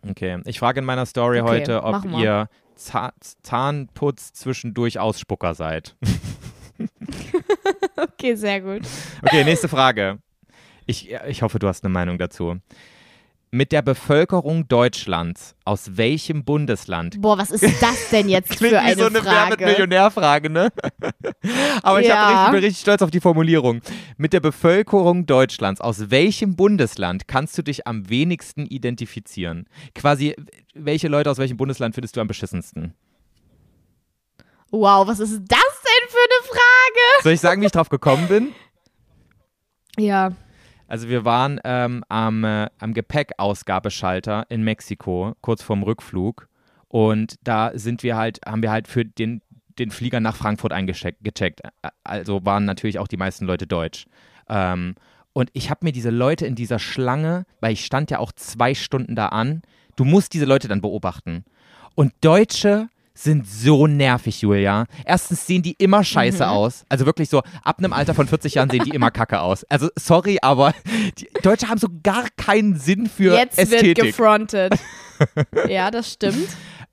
okay. Ich frage in meiner Story Okay, heute, ob ihr Zahn Zahnputz zwischendurch Ausspucker seid. Okay, sehr gut. Okay, nächste Frage. Ich, ich hoffe, du hast eine Meinung dazu. Mit der Bevölkerung Deutschlands, aus welchem Bundesland? Boah, was ist das denn jetzt für wie eine so eine Wer Frage? wird Millionär-Frage, ne? Aber ich, Ja. richtig, ich bin richtig stolz auf die Formulierung. Mit der Bevölkerung Deutschlands, aus welchem Bundesland kannst du dich am wenigsten identifizieren? Quasi, welche Leute aus welchem Bundesland findest du am beschissensten? Wow, was ist das eine Frage? Soll ich sagen, wie ich drauf gekommen bin? Ja. Also wir waren ähm, am, äh, am Gepäckausgabeschalter in Mexiko, kurz vorm Rückflug. Und da sind wir halt, haben wir halt für den, den Flieger nach Frankfurt eingecheckt. Also waren natürlich auch die meisten Leute deutsch. Ähm, und ich habe mir diese Leute in dieser Schlange, weil ich stand ja auch zwei Stunden da an, du musst diese Leute dann beobachten. Und Deutsche sind so nervig, Julia. Erstens sehen die immer scheiße Mhm. aus. Also wirklich so, ab einem Alter von 40 Jahren sehen die immer kacke aus. Also sorry, aber die Deutsche haben so gar keinen Sinn für Jetzt wird Ästhetik. gefrontet. ja, das stimmt.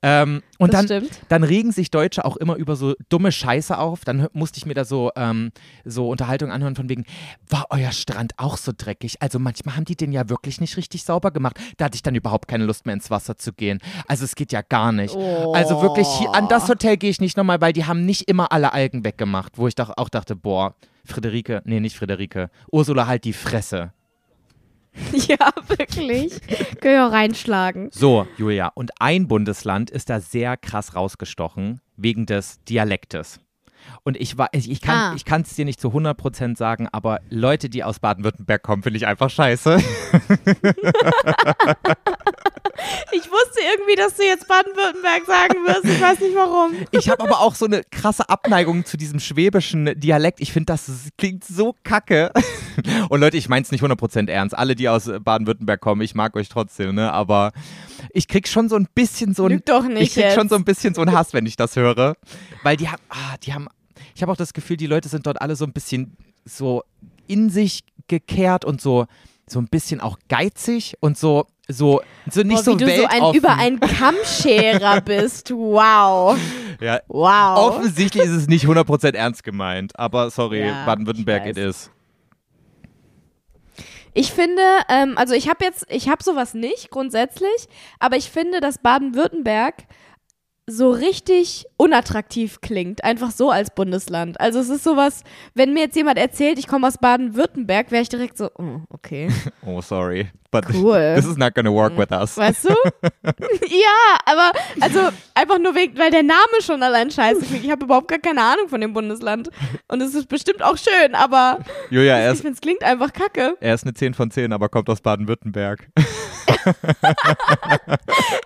Ähm, und das dann, stimmt. dann regen sich Deutsche auch immer über so dumme Scheiße auf. Dann musste ich mir da so, ähm, so Unterhaltung anhören von wegen, war euer Strand auch so dreckig? Also manchmal haben die den ja wirklich nicht richtig sauber gemacht. Da hatte ich dann überhaupt keine Lust mehr ins Wasser zu gehen. Also es geht ja gar nicht. Also wirklich, hier, an das Hotel gehe ich nicht nochmal, weil die haben nicht immer alle Algen weggemacht. Wo ich doch auch dachte, boah, Friederike, nee, nicht Friederike, Ursula halt die Fresse. Ja, wirklich. Können wir auch reinschlagen. So, Julia, und ein Bundesland ist da sehr krass rausgestochen, wegen des Dialektes. Und ich, war, ich, ich kann Ah. es dir nicht zu 100% sagen, aber Leute, die aus Baden-Württemberg kommen, finde ich einfach scheiße. Ich wusste irgendwie, dass du jetzt Baden-Württemberg sagen wirst. Ich weiß nicht warum. Ich habe aber auch so eine krasse Abneigung zu diesem schwäbischen Dialekt. Ich finde, das klingt so kacke. Und Leute, ich meine es nicht 100% ernst. Alle, die aus Baden-Württemberg kommen, ich mag euch trotzdem, ne? Aber ich krieg schon so ein bisschen so ein doch nicht Ich krieg jetzt. schon so ein bisschen so einen Hass, wenn ich das höre. Weil die haben, ah, die haben, ich habe auch das Gefühl, die Leute sind dort alle so ein bisschen so in sich gekehrt und so, so ein bisschen auch geizig und so, so, so nicht Boah, so wie du so ein über ein Kammscherer bist. Wow. ja, Wow. Offensichtlich ist es nicht 100% ernst gemeint, aber sorry, Ja, Baden-Württemberg it is. Ich finde, ähm, also ich habe jetzt, ich habe sowas nicht grundsätzlich, aber ich finde, dass Baden-Württemberg so richtig unattraktiv klingt, einfach so als Bundesland. Also es ist sowas, wenn mir jetzt jemand erzählt, ich komme aus Baden-Württemberg, wäre ich direkt so, oh, okay, Oh, sorry. But Cool. this is not gonna work with us. weißt du? ja, aber also einfach nur wegen, weil der Name schon allein scheiße klingt. Ich habe überhaupt gar keine Ahnung von dem Bundesland und es ist bestimmt auch schön, aber Julia, er ich finde, es klingt einfach kacke. er ist eine 10 von 10, aber kommt aus Baden-Württemberg.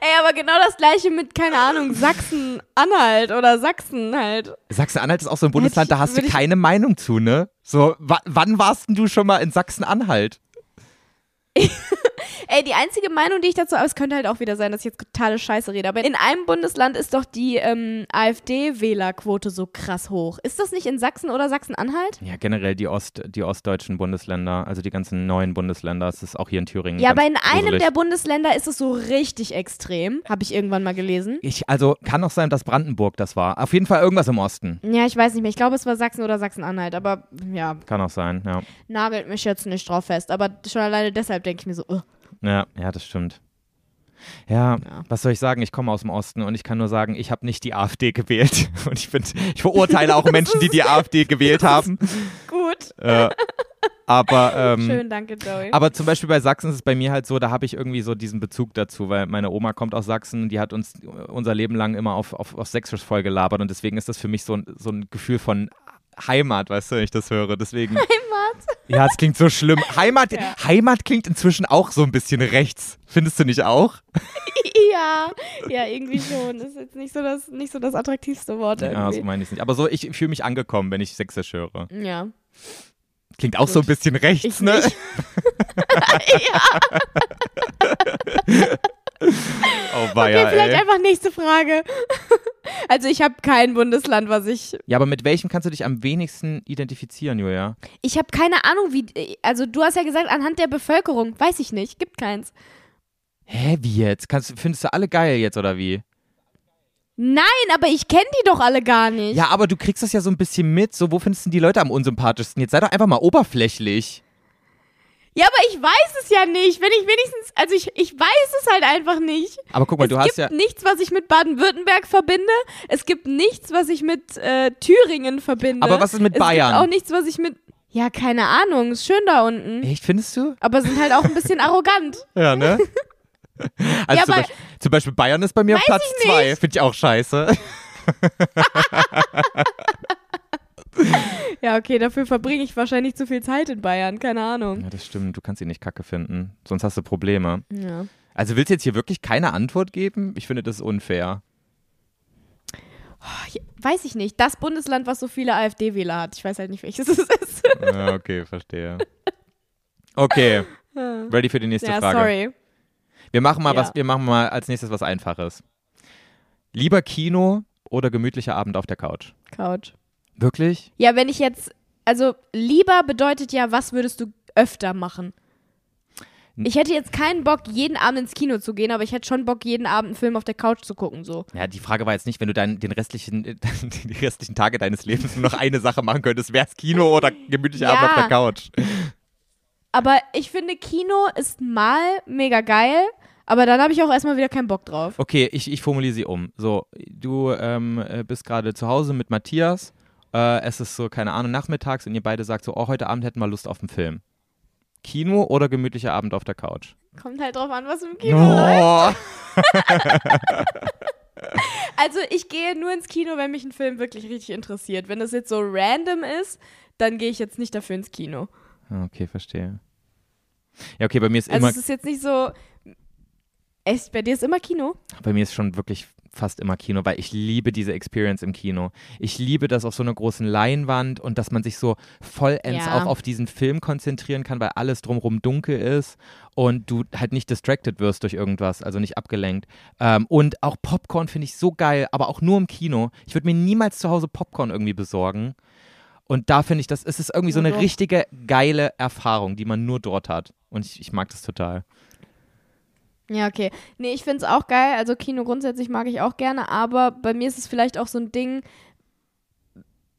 Ey, aber genau das gleiche mit, keine Ahnung, Sachsen-Anhalt oder Sachsen halt. Sachsen-Anhalt ist auch so ein Bundesland, ich- da hast du keine Meinung zu, ne? So, wa wann warst denn du schon mal in Sachsen-Anhalt? Ey, die einzige Meinung, die ich dazu, aber es könnte halt auch wieder sein, dass ich jetzt totale Scheiße rede, aber in einem Bundesland ist doch die ähm, AfD-Wählerquote so krass hoch. Ist das nicht in Sachsen oder Sachsen-Anhalt? Ja, generell die, Ost, die ostdeutschen Bundesländer, also die ganzen neuen Bundesländer, es ist auch hier in Thüringen. Ja, aber in einem gruselig. der Bundesländer ist es so richtig extrem. Habe ich irgendwann mal gelesen. Ich, also kann auch sein, dass Brandenburg das war. Auf jeden Fall irgendwas im Osten. Ja, ich weiß nicht mehr. Ich glaube, es war Sachsen oder Sachsen-Anhalt, aber ja, Kann auch sein, ja. nagelt mich jetzt nicht drauf fest. Aber schon alleine deshalb denke ich mir so, ugh. Ja, ja, das stimmt. Ja, Ja. was soll ich sagen? Ich komme aus dem Osten und ich kann nur sagen, ich habe nicht die AfD gewählt. Und ich, bin, ich verurteile auch Menschen, die die AfD gewählt haben. gut. Äh, aber, ähm, Schön, danke, Joey. aber zum Beispiel bei Sachsen ist es bei mir halt so, da habe ich irgendwie so diesen Bezug dazu, weil meine Oma kommt aus Sachsen, die hat uns unser Leben lang immer auf, auf, auf Sächsisch voll gelabert und deswegen ist das für mich so ein, so ein Gefühl von Heimat, weißt du, wenn ich das höre. Deswegen. Heimat. Ja, es klingt so schlimm. Heimat, Ja. Heimat klingt inzwischen auch so ein bisschen rechts. Findest du nicht auch? Ja, ja, irgendwie schon. Das ist jetzt nicht so das, nicht so das attraktivste Wort Ja, so irgendwie. meine ich es nicht. Aber so, ich fühle mich angekommen, wenn ich Sächsisch höre. Ja. Klingt auch so ein Gut. bisschen rechts, Ich ne? nicht. Oh, weia, Okay, vielleicht ey. einfach nächste Frage. Also ich habe kein Bundesland, was ich. Ja, aber mit welchem kannst du dich am wenigsten identifizieren, Julia? Ich habe keine Ahnung, wie. Also du hast ja gesagt, anhand der Bevölkerung. Weiß ich nicht. Gibt keins. Hä, wie jetzt? Kannst, findest du alle geil jetzt oder wie? Nein, aber ich kenne die doch alle gar nicht. Ja, aber du kriegst das ja so ein bisschen mit. So, wo findest du die Leute am unsympathischsten? Jetzt sei doch einfach mal oberflächlich. Ja, aber ich weiß es ja nicht. Wenn ich wenigstens. Also ich, ich weiß es halt einfach nicht. Aber guck mal, es du gibt hast ja. nichts, was ich mit Baden-Württemberg verbinde. Es gibt nichts, was ich mit äh, Thüringen verbinde. Aber was ist mit es Bayern? Gibt auch nichts, was ich mit. Ja, keine Ahnung. Ist schön da unten. Echt, findest du? Aber sind halt auch ein bisschen arrogant. Ja, ne? Also Ja, zum, aber- Beispiel, zum Beispiel Bayern ist bei mir Platz zwei. Finde ich auch scheiße. Ja, okay, dafür verbringe ich wahrscheinlich zu viel Zeit in Bayern. Keine Ahnung. Ja, das stimmt. Du kannst ihn nicht kacke finden. Sonst hast du Probleme. Ja. Also willst du jetzt hier wirklich keine Antwort geben? Ich finde das unfair. Weiß ich nicht. Das Bundesland, was so viele AfD-Wähler hat. Ich weiß halt nicht, welches es ist. Ja, okay, verstehe. Okay, ready für die nächste ja, Frage. sorry. Wir machen mal Ja. was, wir machen mal als nächstes was Einfaches. Lieber Kino oder gemütlicher Abend auf der Couch? Couch. Wirklich? Ja, wenn ich jetzt. Also, lieber bedeutet ja, was würdest du öfter machen? Ich hätte jetzt keinen Bock, jeden Abend ins Kino zu gehen, aber ich hätte schon Bock, jeden Abend einen Film auf der Couch zu gucken. So. Ja, die Frage war jetzt nicht, wenn du dein, den restlichen, die restlichen Tage deines Lebens nur noch eine Sache machen könntest, wäre es Kino oder gemütlicher Ja. Abend auf der Couch. Aber ich finde, Kino ist mal mega geil, aber dann habe ich auch erstmal wieder keinen Bock drauf. Okay, ich, ich formuliere sie um. So, du ähm, äh, bist gerade zu Hause mit Matthias. Äh, es ist so, keine Ahnung, nachmittags und ihr beide sagt so, oh, heute Abend hätten wir Lust auf einen Film. Kino oder gemütlicher Abend auf der Couch? Kommt halt drauf an, was im Kino läuft. Oh. Also ich gehe nur ins Kino, wenn mich ein Film wirklich richtig interessiert. Wenn das jetzt so random ist, dann gehe ich jetzt nicht dafür ins Kino. Ah, Okay, verstehe. Ja, okay, bei mir ist Also immer, es ist jetzt nicht so. Echt, bei dir ist immer Kino? bei mir ist schon wirklich fast immer Kino, weil ich liebe diese Experience im Kino. Ich liebe das auf so einer großen Leinwand und dass man sich so vollends Ja. auch auf diesen Film konzentrieren kann, weil alles drumherum dunkel ist und du halt nicht distracted wirst durch irgendwas, also nicht abgelenkt. Ähm, und auch Popcorn finde ich so geil, aber auch nur im Kino. Ich würde mir niemals zu Hause Popcorn irgendwie besorgen. Und da finde ich, das es ist irgendwie so eine richtige geile Erfahrung, die man nur dort hat. Und ich, ich mag das total. Ja, okay. Nee, ich finde es auch geil. Also Kino grundsätzlich mag ich auch gerne, aber bei mir ist es vielleicht auch so ein Ding,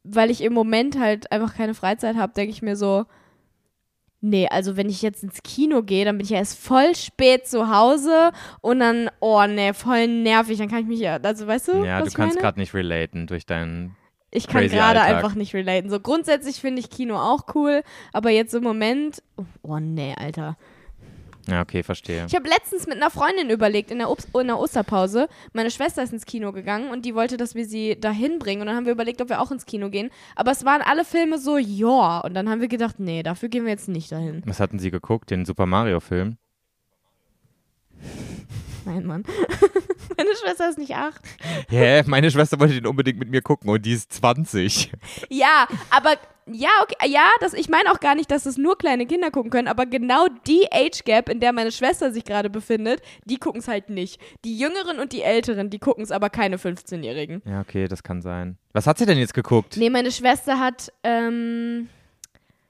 weil ich im Moment halt einfach keine Freizeit habe, denke ich mir so, nee, also wenn ich jetzt ins Kino gehe, dann bin ich ja erst voll spät zu Hause und dann, oh nee, voll nervig, dann kann ich mich ja, also weißt du, Ja, du kannst gerade nicht relaten durch deinen. Ich kann gerade einfach nicht relaten. So grundsätzlich finde ich Kino auch cool, aber jetzt im Moment, oh nee, Alter. Ja, okay, verstehe. Ich habe letztens mit einer Freundin überlegt, in der, Obst in der Osterpause. Meine Schwester ist ins Kino gegangen und die wollte, dass wir sie dahin bringen. Und dann haben wir überlegt, ob wir auch ins Kino gehen. Aber es waren alle Filme so, ja. Und dann haben wir gedacht, nee, dafür gehen wir jetzt nicht dahin. Was hatten Sie geguckt? Den Super Mario-Film? Nein, Mann. Meine Schwester ist nicht acht. Hä? Meine Schwester wollte den unbedingt mit mir gucken und die ist 20. Ja, aber ja, okay, ja, das, ich meine auch gar nicht, dass es nur kleine Kinder gucken können, aber genau die Age Gap, in der meine Schwester sich gerade befindet, die gucken es halt nicht. Die Jüngeren und die Älteren, die gucken es aber keine 15-Jährigen. Ja, okay, das kann sein. Was hat sie denn jetzt geguckt? Nee, meine Schwester hat, ähm,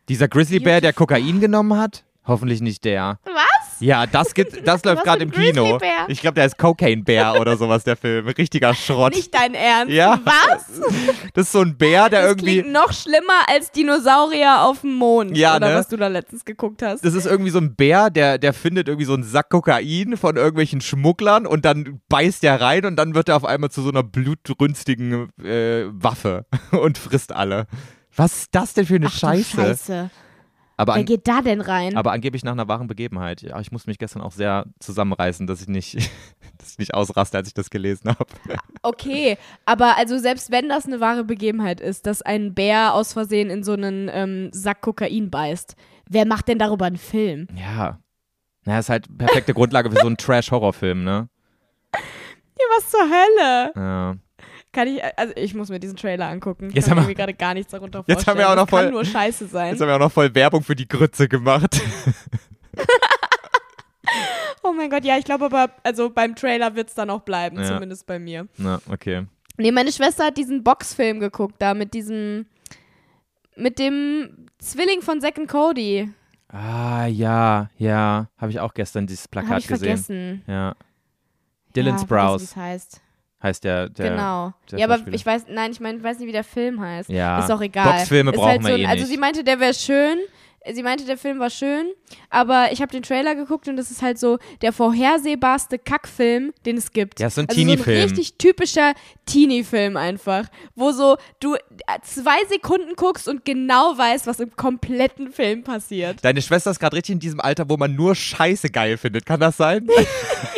Dieser Grizzlybär, der Kokain genommen hat? Hoffentlich nicht der. was? Ja, das, gibt, das läuft gerade im Kino. Grizzlybär? Ich glaube, der ist Cocaine Bär oder sowas, der Film. Richtiger Schrott. Nicht dein Ernst? Ja. Was? Das ist so ein Bär, der Das irgendwie. klingt noch schlimmer als Dinosaurier auf dem Mond. Ja, oder ne? was du da letztens geguckt hast. Das ist irgendwie so ein Bär, der, der findet irgendwie so einen Sack Kokain von irgendwelchen Schmugglern und dann beißt der rein und dann wird er auf einmal zu so einer blutrünstigen äh, Waffe und frisst alle. Was ist das denn für eine Ach, Scheiße? Scheiße. Aber, Wer geht da denn rein? aber angeblich nach einer wahren Begebenheit. Ja, ich musste mich gestern auch sehr zusammenreißen, dass ich nicht, dass ich nicht ausraste, als ich das gelesen habe. Okay, aber also selbst wenn das eine wahre Begebenheit ist, dass ein Bär aus Versehen in so einen ähm, Sack Kokain beißt, wer macht denn darüber einen Film? Ja. Naja, ist halt perfekte Grundlage für so einen Trash-Horrorfilm, ne? Ja, was zur Hölle? Ja. Kann ich, also ich muss mir diesen Trailer angucken. Ich Jetzt kann haben mir wir- gerade gar nichts darunter Jetzt haben wir auch noch das kann voll- nur scheiße sein. Jetzt haben wir auch noch voll Werbung für die Grütze gemacht. Oh mein Gott, ja, ich glaube aber, also beim Trailer wird es dann auch bleiben, Ja. zumindest bei mir. Na, okay. Nee, meine Schwester hat diesen Boxfilm geguckt, da mit diesem, mit dem Zwilling von Zack und Cody. Ah, ja, ja. Habe ich auch gestern dieses Plakat ich gesehen. vergessen. Ja. Dylan ja, Sprouse Wie es heißt. Heißt der. der genau. der Ja, aber ich weiß, nein, ich meine, ich weiß nicht, wie der Film heißt. Ja. Ist auch egal. Boxfilme ist brauchen halt wir so ein, eh Also nicht. sie meinte, der wäre schön. Sie meinte, der Film war schön, aber ich habe den Trailer geguckt und das ist halt so der vorhersehbarste Kackfilm, den es gibt. Ja, so ein also so ein Teenie-Film. richtig typischer Teenie-Film einfach, wo so du äh, zwei Sekunden guckst und genau weißt, was im kompletten Film passiert. Deine Schwester ist gerade richtig in diesem Alter, wo man nur Scheiße geil findet. Kann das sein?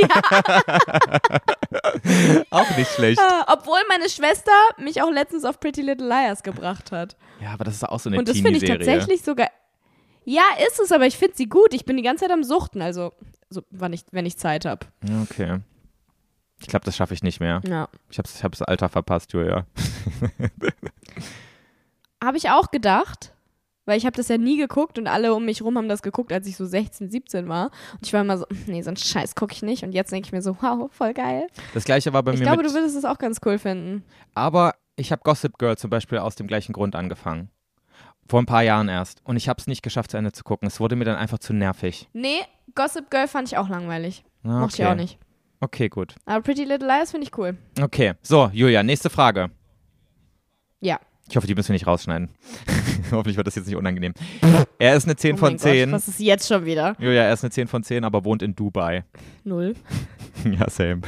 auch nicht schlecht. Ah, Obwohl meine Schwester mich auch letztens auf Pretty Little Liars gebracht hat. Ja, aber das ist auch so eine Und das finde ich Teenie-Serie. tatsächlich sogar. Ja, ist es, aber ich finde sie gut. Ich bin die ganze Zeit am Suchten, also, so, wann ich, wenn ich Zeit habe. Okay. Ich glaube, das schaffe ich nicht mehr. Ja. Ich habe ich hab's Alter verpasst, Julia. Habe ich auch gedacht, weil ich habe das ja nie geguckt und alle um mich rum haben das geguckt, als ich so 16, 17 war. Und ich war immer so, nee, so einen Scheiß gucke ich nicht. Und jetzt denke ich mir so, wow, voll geil. Das gleiche war bei Ich mir glaube, mit... du würdest es auch ganz cool finden. Aber ich habe Gossip Girl zum Beispiel aus dem gleichen Grund angefangen. Vor ein paar Jahren erst. Und ich habe es nicht geschafft, zu Ende zu gucken. Es wurde mir dann einfach zu nervig. Nee, Gossip Girl fand ich auch langweilig. Ah, Mochte ich auch nicht. Okay, gut. Aber Pretty Little Liars finde ich cool. Okay, so, Julia, nächste Frage. Ja. Ich hoffe, die müssen wir nicht rausschneiden. Hoffentlich wird das jetzt nicht unangenehm. Er ist eine 10 Oh von mein 10. Gott, was ist jetzt schon wieder? Julia, er ist eine 10 von 10, aber wohnt in Dubai. Null. ja, same.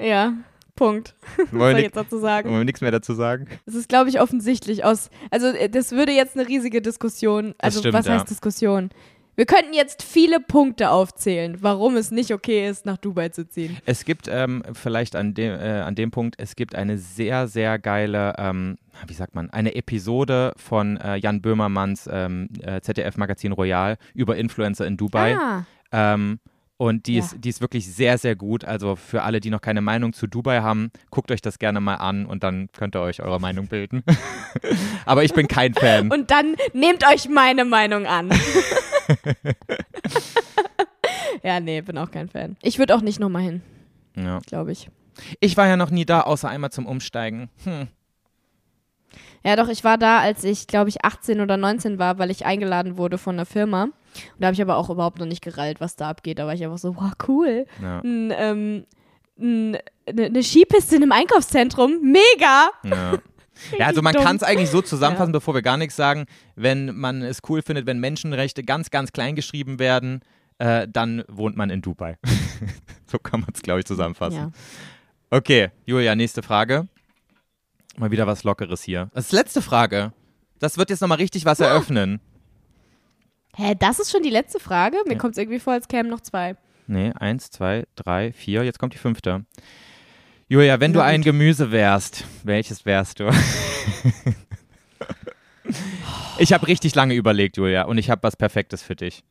Ja, Punkt. Wollen wir, jetzt dazu sagen? wollen wir nichts mehr dazu sagen? Es ist, glaube ich, offensichtlich aus. Also, äh, das würde jetzt eine riesige Diskussion. Also, stimmt, was ja. heißt Diskussion? Wir könnten jetzt viele Punkte aufzählen, warum es nicht okay ist, nach Dubai zu ziehen. Es gibt ähm, vielleicht an dem, äh, an dem Punkt, es gibt eine sehr, sehr geile, ähm, wie sagt man, eine Episode von äh, Jan Böhmermanns ähm, äh, ZDF-Magazin Royal über Influencer in Dubai. Ah, Ähm, und die, Ja. ist, die ist wirklich sehr, sehr gut. Also für alle, die noch keine Meinung zu Dubai haben, guckt euch das gerne mal an und dann könnt ihr euch eure Meinung bilden. Aber ich bin kein Fan. und dann nehmt euch meine Meinung an. ja, nee, bin auch kein Fan. Ich würde auch nicht nochmal hin, Ja. glaube ich. Ich war ja noch nie da, außer einmal zum Umsteigen. Hm. Ja, doch, ich war da, als ich, glaube ich, 18 oder 19 war, weil ich eingeladen wurde von einer Firma. Und da habe ich aber auch überhaupt noch nicht gerallt, was da abgeht. Da war ich einfach so, wow, cool. Ja. Ein, ähm, ein, eine, eine Skipiste in einem Einkaufszentrum. Mega! Ja. Ja, also man kann es eigentlich so zusammenfassen, bevor wir gar nichts sagen. Wenn man es cool findet, wenn Menschenrechte ganz, ganz klein geschrieben werden, äh, dann wohnt man in Dubai. so kann man es, glaube ich, zusammenfassen. Ja. Okay, Julia, nächste Frage. Mal wieder was Lockeres hier. Das ist letzte Frage. Das wird jetzt nochmal richtig was eröffnen. Hä, das ist schon die letzte Frage? Mir Ja. kommt es irgendwie vor, als kämen noch zwei. Nee, eins, zwei, drei, vier. Jetzt kommt die fünfte. Julia, wenn du Na ein gut. Gemüse wärst, welches wärst du? ich habe richtig lange überlegt, Julia, und ich habe was Perfektes für dich.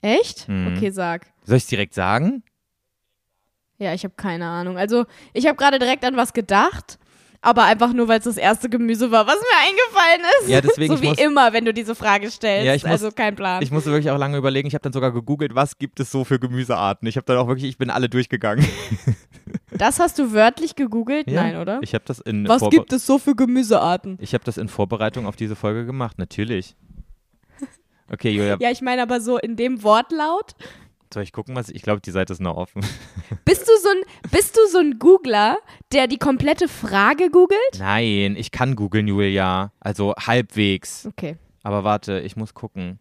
Echt? Mhm. Okay, sag. Soll ich es direkt sagen? Ja, ich habe keine Ahnung. Also, ich habe gerade direkt an was gedacht, aber einfach nur, weil es das erste Gemüse war, was mir eingefallen ist. Ja, deswegen, so wie muss- immer, wenn du diese Frage stellst. Ja, ich muss- also kein Plan. Ich musste wirklich auch lange überlegen. Ich habe dann sogar gegoogelt, was gibt es so für Gemüsearten. Ich habe dann auch wirklich, ich bin alle durchgegangen. das hast du wörtlich gegoogelt? Ja, Nein, oder? Ich habe das in Was Vorbe- gibt es so für Gemüsearten? Ich habe das in Vorbereitung auf diese Folge gemacht, natürlich. Okay, Julia, Ja, ich meine aber so in dem Wortlaut. Soll ich gucken, was ich glaube, die Seite ist noch offen. Bist du so ein, bist du so ein Googler, der die komplette Frage googelt? Nein, ich kann googeln, Julia. Also halbwegs. Okay. Aber warte, ich muss gucken.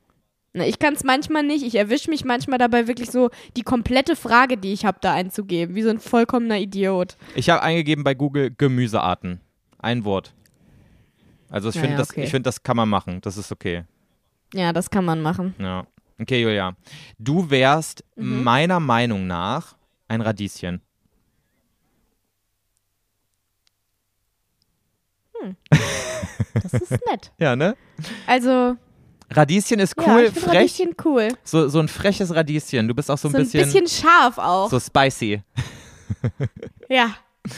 Na, ich kann es manchmal nicht. Ich erwische mich manchmal dabei, wirklich so die komplette Frage, die ich habe, da einzugeben. Wie so ein vollkommener Idiot. Ich habe eingegeben bei Google Gemüsearten. Ein Wort. Also ich Naja, finde, das, okay. ich find, das kann man machen. Das ist okay. Ja, das kann man machen. Ja. Okay, Julia. Du wärst Mhm. meiner Meinung nach ein Radieschen. Das ist nett. Ja, ne? Also, Radieschen ist ja, cool, ich finde frech. Radieschen cool. So, so ein freches Radieschen. Du bist auch so ein, So ein bisschen, bisschen scharf auch. so spicy. Ja.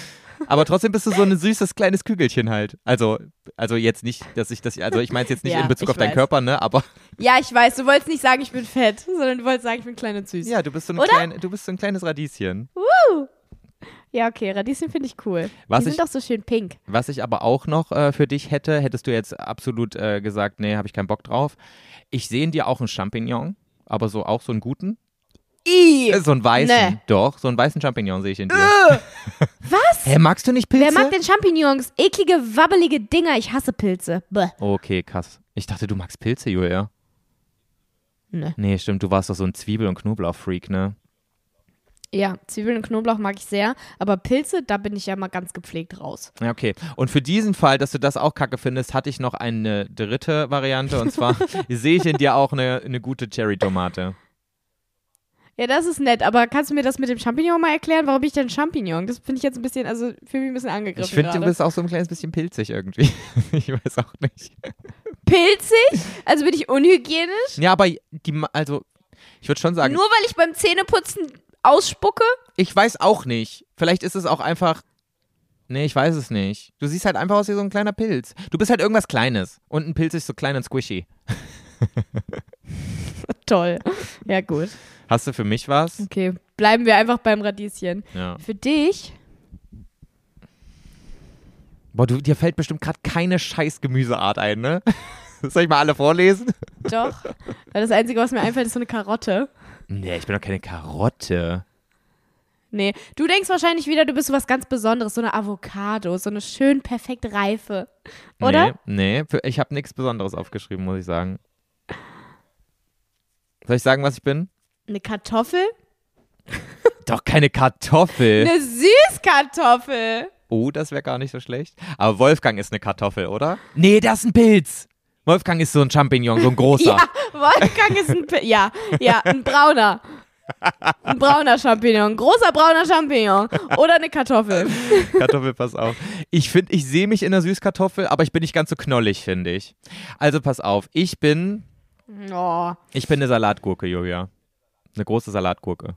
Aber trotzdem bist du so ein süßes kleines Kügelchen halt. Also, also jetzt nicht, dass ich das, also ich meine es jetzt nicht Ja, in Bezug auf deinen weiß. Körper, ne? Aber Ja, ich weiß, du wolltest nicht sagen, ich bin fett, sondern du wolltest sagen, ich bin klein und süß. ja, du bist so ein, klein, du bist so ein kleines Radieschen. Ja, okay, Radieschen finde ich cool. Was Die ich- sind doch so schön pink. Was ich aber auch noch äh, für dich hätte, hättest du jetzt absolut äh, gesagt, nee, habe ich keinen Bock drauf. Ich sehe in dir auch einen Champignon, aber so auch so einen guten. I. Äh, so einen weißen. Nee. Doch, so einen weißen Champignon sehe ich in dir. Was? Hä, magst du nicht Pilze? Wer mag denn Champignons? Eklige, wabbelige Dinger. Ich hasse Pilze. Bäh. Okay, krass. Ich dachte, du magst Pilze, Julia. Ne. Nee, stimmt, du warst doch so ein Zwiebel- und Knoblauch-Freak, ne? Ja, Zwiebeln und Knoblauch mag ich sehr, aber Pilze, da bin ich ja mal ganz gepflegt raus. Okay. Und für diesen Fall, dass du das auch kacke findest, hatte ich noch eine dritte Variante. Und zwar sehe ich in dir auch eine, eine gute Cherry-Tomate. Ja, das ist nett, aber kannst du mir das mit dem Champignon mal erklären? Warum bin ich denn Champignon? Das finde ich jetzt ein bisschen, also fühle mich ein bisschen angegriffen. Ich finde, du bist auch so ein kleines bisschen pilzig irgendwie. ich weiß auch nicht. pilzig? Also bin ich unhygienisch? Ja, aber die, also, ich würde schon sagen, Nur weil ich beim Zähneputzen ausspucke? ich weiß auch nicht. Vielleicht ist es auch einfach. Nee, ich weiß es nicht. Du siehst halt einfach aus wie so ein kleiner Pilz. Du bist halt irgendwas Kleines. Und ein Pilz ist so klein und squishy. Toll. Ja, gut. Hast du für mich was? Okay, bleiben wir einfach beim Radieschen. Ja. Für dich? Boah, du, dir fällt bestimmt gerade keine scheiß Gemüseart ein, ne? Soll ich mal alle vorlesen? Doch. Weil das Einzige, was mir einfällt, ist so eine Karotte. Nee, ich bin doch keine Karotte. Nee, du denkst wahrscheinlich wieder, du bist so was ganz Besonderes, so eine Avocado, so eine schön perfekt reife. Oder? Nee, nee ich habe nichts Besonderes aufgeschrieben, muss ich sagen. Soll ich sagen, was ich bin? Eine Kartoffel? Doch keine Kartoffel. Eine Süßkartoffel. Oh, das wäre gar nicht so schlecht. Aber Wolfgang ist eine Kartoffel, oder? Nee, das ist ein Pilz. Wolfgang ist so ein Champignon, so ein großer. Ja, Wolfgang ist ein, Pi- ja, ja, ein brauner. Ein brauner Champignon, ein großer brauner Champignon oder eine Kartoffel. Kartoffel, pass auf. Ich finde, ich sehe mich in der Süßkartoffel, aber ich bin nicht ganz so knollig, finde ich. Also pass auf, ich bin, Oh. ich bin eine Salatgurke, Julia. Eine große Salatgurke.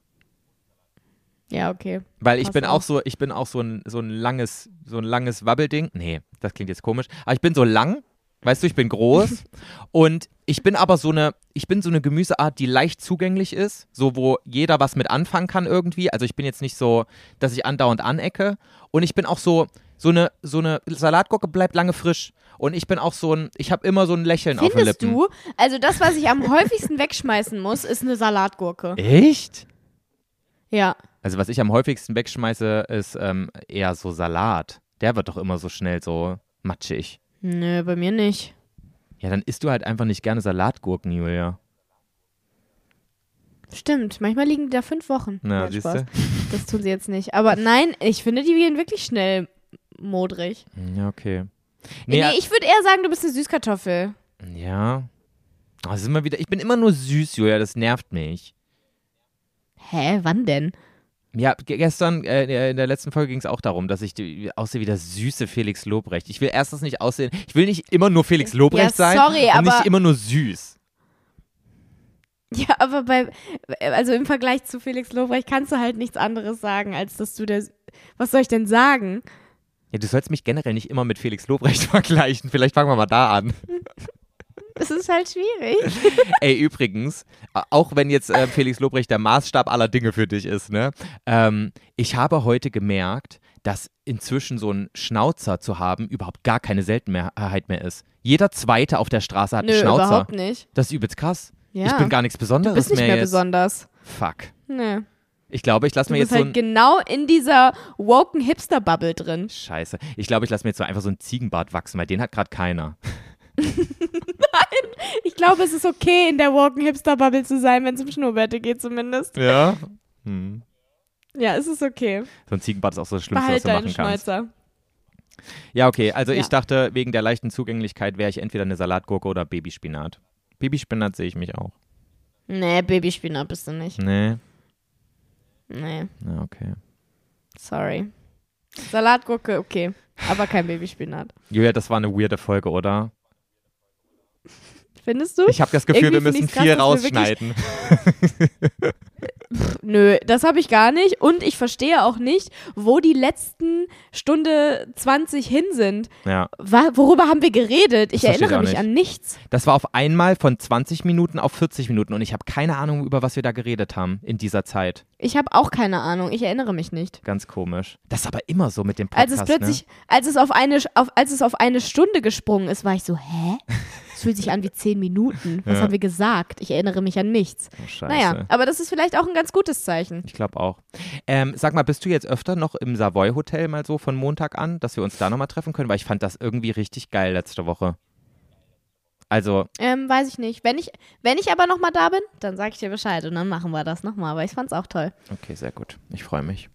Ja, okay. Weil ich Pass bin auch auf. so, ich bin auch so ein, so ein langes, so ein langes Wabbelding. Nee, das klingt jetzt komisch. Aber ich bin so lang, weißt du, ich bin groß. und ich bin aber so eine, ich bin so eine Gemüseart, die leicht zugänglich ist. So, wo jeder was mit anfangen kann irgendwie. Also ich bin jetzt nicht so, dass ich andauernd anecke. Und ich bin auch so, so eine, so eine Salatgurke bleibt lange frisch. Und ich bin auch so ein, ich habe immer so ein Lächeln auf den Findest Lippen. du, also das, was ich am häufigsten wegschmeißen muss, ist eine Salatgurke. Echt? Ja. Also was ich am häufigsten wegschmeiße, ist ähm, eher so Salat. Der wird doch immer so schnell so matschig. Nö, bei mir nicht. Ja, dann isst du halt einfach nicht gerne Salatgurken, Julia. Stimmt, manchmal liegen die da fünf Wochen. Na, Nein, siehst du? Das tun sie jetzt nicht. Aber nein, ich finde, die gehen wirklich schnell modrig. Ja, okay. Nee, Nee, ich würde eher sagen, du bist eine Süßkartoffel. ja. Oh, ist immer wieder, ich bin immer nur süß, Julia, das nervt mich. Hä, wann denn? Ja, ge- gestern, äh, in der letzten Folge ging es auch darum, dass ich die, aussehe wie der süße Felix Lobrecht. Ich will erstens nicht aussehen, ich will nicht immer nur Felix Lobrecht sein sorry, und aber- nicht immer nur süß. Ja, aber bei, also im Vergleich zu Felix Lobrecht kannst du halt nichts anderes sagen, als dass du der, was soll ich denn sagen? Ja, du sollst mich generell nicht immer mit Felix Lobrecht vergleichen. Vielleicht fangen wir mal da an. Es ist halt schwierig. Ey, übrigens, auch wenn jetzt äh, Felix Lobrecht der Maßstab aller Dinge für dich ist, ne? Ähm, ich habe heute gemerkt, dass inzwischen so ein Schnauzer zu haben überhaupt gar keine Seltenheit mehr ist. Jeder Zweite auf der Straße hat Nö, einen Schnauzer. überhaupt nicht. Das ist übelst krass. Ja. Ich bin gar nichts du Besonderes bist nicht mehr, mehr jetzt. besonders. Fuck. Nee. Ich glaube, ich lasse mir jetzt so halt ein genau in dieser woken Hipster-Bubble drin. Scheiße. Ich glaube, ich lasse mir jetzt so einfach so ein Ziegenbart wachsen, weil den hat gerade keiner. Ich glaube, es ist okay, in der woken Hipster-Bubble zu sein, wenn es um Schnurrbärte geht zumindest. Ja. Hm. Ja, es ist okay. So ein Ziegenbart ist auch so das Schlimmste, Behalt was du machen kannst. Schnäuzer. Ja, okay. Also Ja. ich dachte, wegen der leichten Zugänglichkeit wäre ich entweder eine Salatgurke oder Babyspinat. Babyspinat sehe ich mich auch. Nee, Babyspinat bist du nicht. Nee. Nee, Ja, okay. sorry. Salatgurke, okay. Aber kein Babyspinat. Julia, das war eine weirde Folge, oder? Findest du? Ich habe das Gefühl, wir Irgendwie müssen find ich's krass, viel wir rausschneiden. Nö, das habe ich gar nicht. Und ich verstehe auch nicht, wo die letzten Stunde 20 hin sind. Ja. Worüber haben wir geredet? Ich Das erinnere mich nicht. an nichts. Das war auf einmal von 20 Minuten auf 40 Minuten und ich habe keine Ahnung, über was wir da geredet haben in dieser Zeit. Ich habe auch keine Ahnung. Ich erinnere mich nicht. Ganz komisch. Das ist aber immer so mit dem Als Podcast, es plötzlich, als es auf eine, auf, als es auf eine Stunde gesprungen ist, war ich so, hä? Es fühlt sich an wie zehn Minuten. Was Ja. haben wir gesagt? Ich erinnere mich an nichts. Oh, scheiße. Naja, aber das ist vielleicht auch ein ganz gutes Zeichen. Ich glaube auch. Ähm, sag mal, bist du jetzt öfter noch im Savoy Hotel mal so von Montag an, dass wir uns da nochmal treffen können? Weil ich fand das irgendwie richtig geil letzte Woche. Also, Ähm, weiß ich nicht. Wenn ich, wenn ich aber nochmal da bin, dann sage ich dir Bescheid und dann machen wir das nochmal. Aber ich fand's auch toll. okay, sehr gut. Ich freue mich.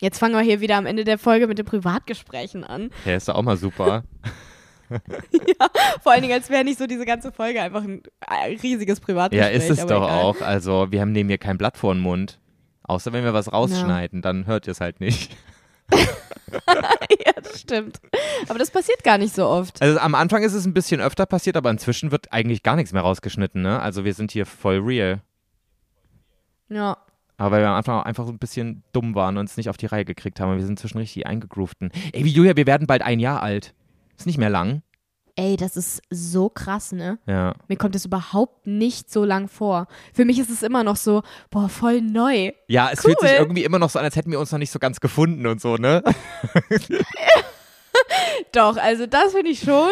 Jetzt fangen wir hier wieder am Ende der Folge mit den Privatgesprächen an. Ja, ist doch auch mal super. Vor allen Dingen, als wäre nicht so diese ganze Folge einfach ein äh, riesiges ja, Privatgespräch. ist es doch egal. auch. Also, wir haben neben mir kein Blatt vor den Mund. Außer wenn wir was rausschneiden, dann hört ihr es halt nicht. ja, das stimmt. Aber das passiert gar nicht so oft. Also am Anfang ist es ein bisschen öfter passiert, aber inzwischen wird eigentlich gar nichts mehr rausgeschnitten, ne? Also wir sind hier voll real. Ja. Aber weil wir am Anfang auch einfach so ein bisschen dumm waren und es nicht auf die Reihe gekriegt haben. Wir sind inzwischen richtig eingegroovten. Ey, wie Julia, wir werden bald ein Jahr alt. Ist nicht mehr lang. Ey, das ist so krass, ne? Ja. Mir kommt es überhaupt nicht so lang vor. Für mich ist es immer noch so, boah, voll neu. Ja, es Cool. fühlt sich irgendwie immer noch so an, als hätten wir uns noch nicht so ganz gefunden und so, ne? Doch, also das finde ich schon.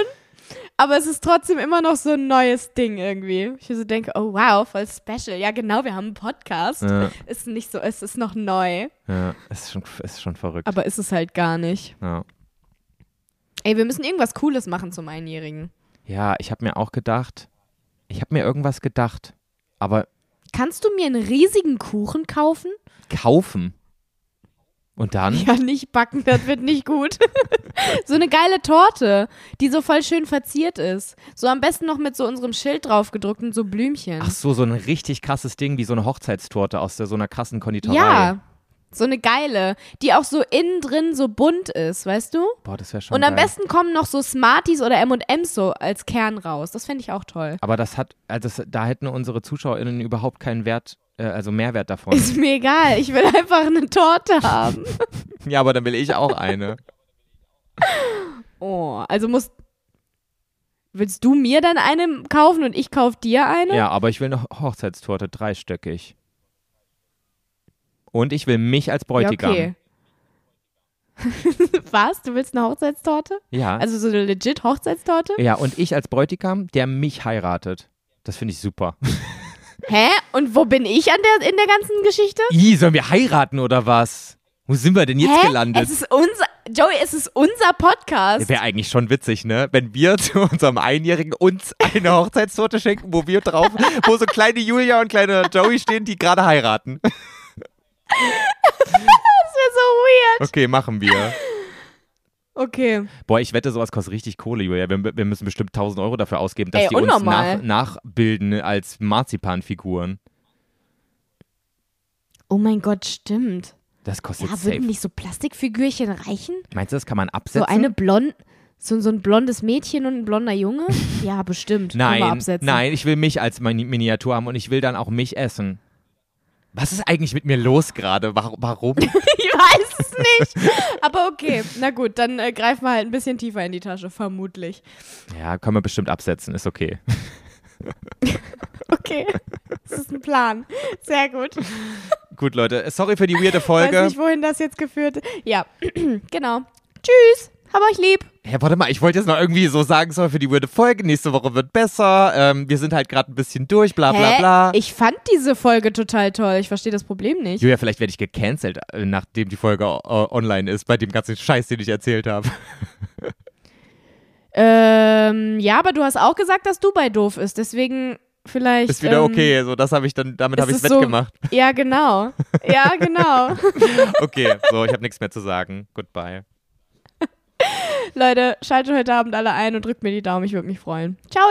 aber es ist trotzdem immer noch so ein neues Ding irgendwie. Ich so denke, oh wow, voll special. Ja, genau, wir haben einen Podcast. Ja, Ist nicht so, es ist noch neu, ja, ist schon, ist schon verrückt. aber ist es halt gar nicht. Ja. Ey, wir müssen irgendwas Cooles machen zum Einjährigen. Ja, ich habe mir auch gedacht, ich habe mir irgendwas gedacht, aber Kannst du mir einen riesigen Kuchen kaufen? kaufen. Und dann? Ja, nicht backen, das wird nicht gut. so eine geile Torte, die so voll schön verziert ist. So am besten noch mit so unserem Schild drauf gedruckt und so Blümchen. Ach so, so ein richtig krasses Ding wie so eine Hochzeitstorte aus der, so einer krassen Konditorei. ja, so eine geile, die auch so innen drin so bunt ist, weißt du? Boah, das wäre schon Und am geil. besten kommen noch so Smarties oder M&M's so als Kern raus. Das fände ich auch toll. Aber das hat, also das, da hätten unsere ZuschauerInnen überhaupt keinen Wert, äh, also Mehrwert davon. Ist mir egal, ich will einfach eine Torte haben. ja, aber dann will ich auch eine. Oh, also musst Willst du mir dann eine kaufen und ich kauf dir eine? Ja, aber ich will eine Hochzeitstorte, dreistöckig. Und ich will mich als Bräutigam. Ja, okay. Was? Du willst eine Hochzeitstorte? Ja. Also so eine legit Hochzeitstorte? ja, und ich als Bräutigam, der mich heiratet. Das finde ich super. Hä? Und wo bin ich an der, in der ganzen Geschichte? Ih, sollen wir heiraten oder was? Wo sind wir denn jetzt Hä? gelandet? Es ist unser, Joey, es ist unser Podcast. Wäre eigentlich schon witzig, ne? Wenn wir zu unserem Einjährigen uns eine Hochzeitstorte schenken, wo wir drauf, wo so kleine Julia und kleine Joey stehen, die gerade heiraten. Das wäre so weird. Okay, machen wir. Okay. Boah, ich wette, sowas kostet richtig Kohle, Julia. Wir, wir müssen bestimmt 1000 Euro dafür ausgeben, dass Ey, die uns nach, nachbilden als Marzipanfiguren. Oh mein Gott, stimmt. Das kostet Ja, safe. würden nicht so Plastikfigürchen reichen? Meinst du, das kann man So absetzen? eine blond, so, so ein blondes Mädchen und ein blonder Junge? Ja, bestimmt. Nein, absetzen. nein, ich will mich als Mini- Miniatur haben und ich will dann auch mich essen. Was ist eigentlich mit mir los gerade? Wa- Warum? Ich weiß es nicht. Aber okay, na gut, dann äh, greifen wir halt ein bisschen tiefer in die Tasche, vermutlich. ja, können wir bestimmt absetzen, ist okay. Okay, das ist ein Plan. Sehr gut. Gut, Leute, sorry für die weirde Weiß Folge. nicht, wohin das jetzt geführt Ja, genau. Tschüss. Hab euch lieb. Ja, warte mal, ich wollte jetzt noch irgendwie so sagen, sorry für die weirde Folge. Nächste Woche wird besser. Ähm, wir sind halt gerade ein bisschen durch, bla bla Hä? bla. Ich fand diese Folge total toll. Ich verstehe das Problem nicht. Julia, vielleicht werde ich gecancelt, äh, nachdem die Folge äh, online ist, bei dem ganzen Scheiß, den ich erzählt habe. Ähm, ja, aber du hast auch gesagt, dass Dubai doof ist. Deswegen vielleicht. Ist wieder ähm, okay. So, das habe ich dann, damit habe ich es es so- wettgemacht. Ja, genau. Ja, genau. Okay, so, ich habe nichts mehr zu sagen. Goodbye. Leute, schaltet heute Abend alle ein und drückt mir die Daumen. Ich würde mich freuen. Ciao!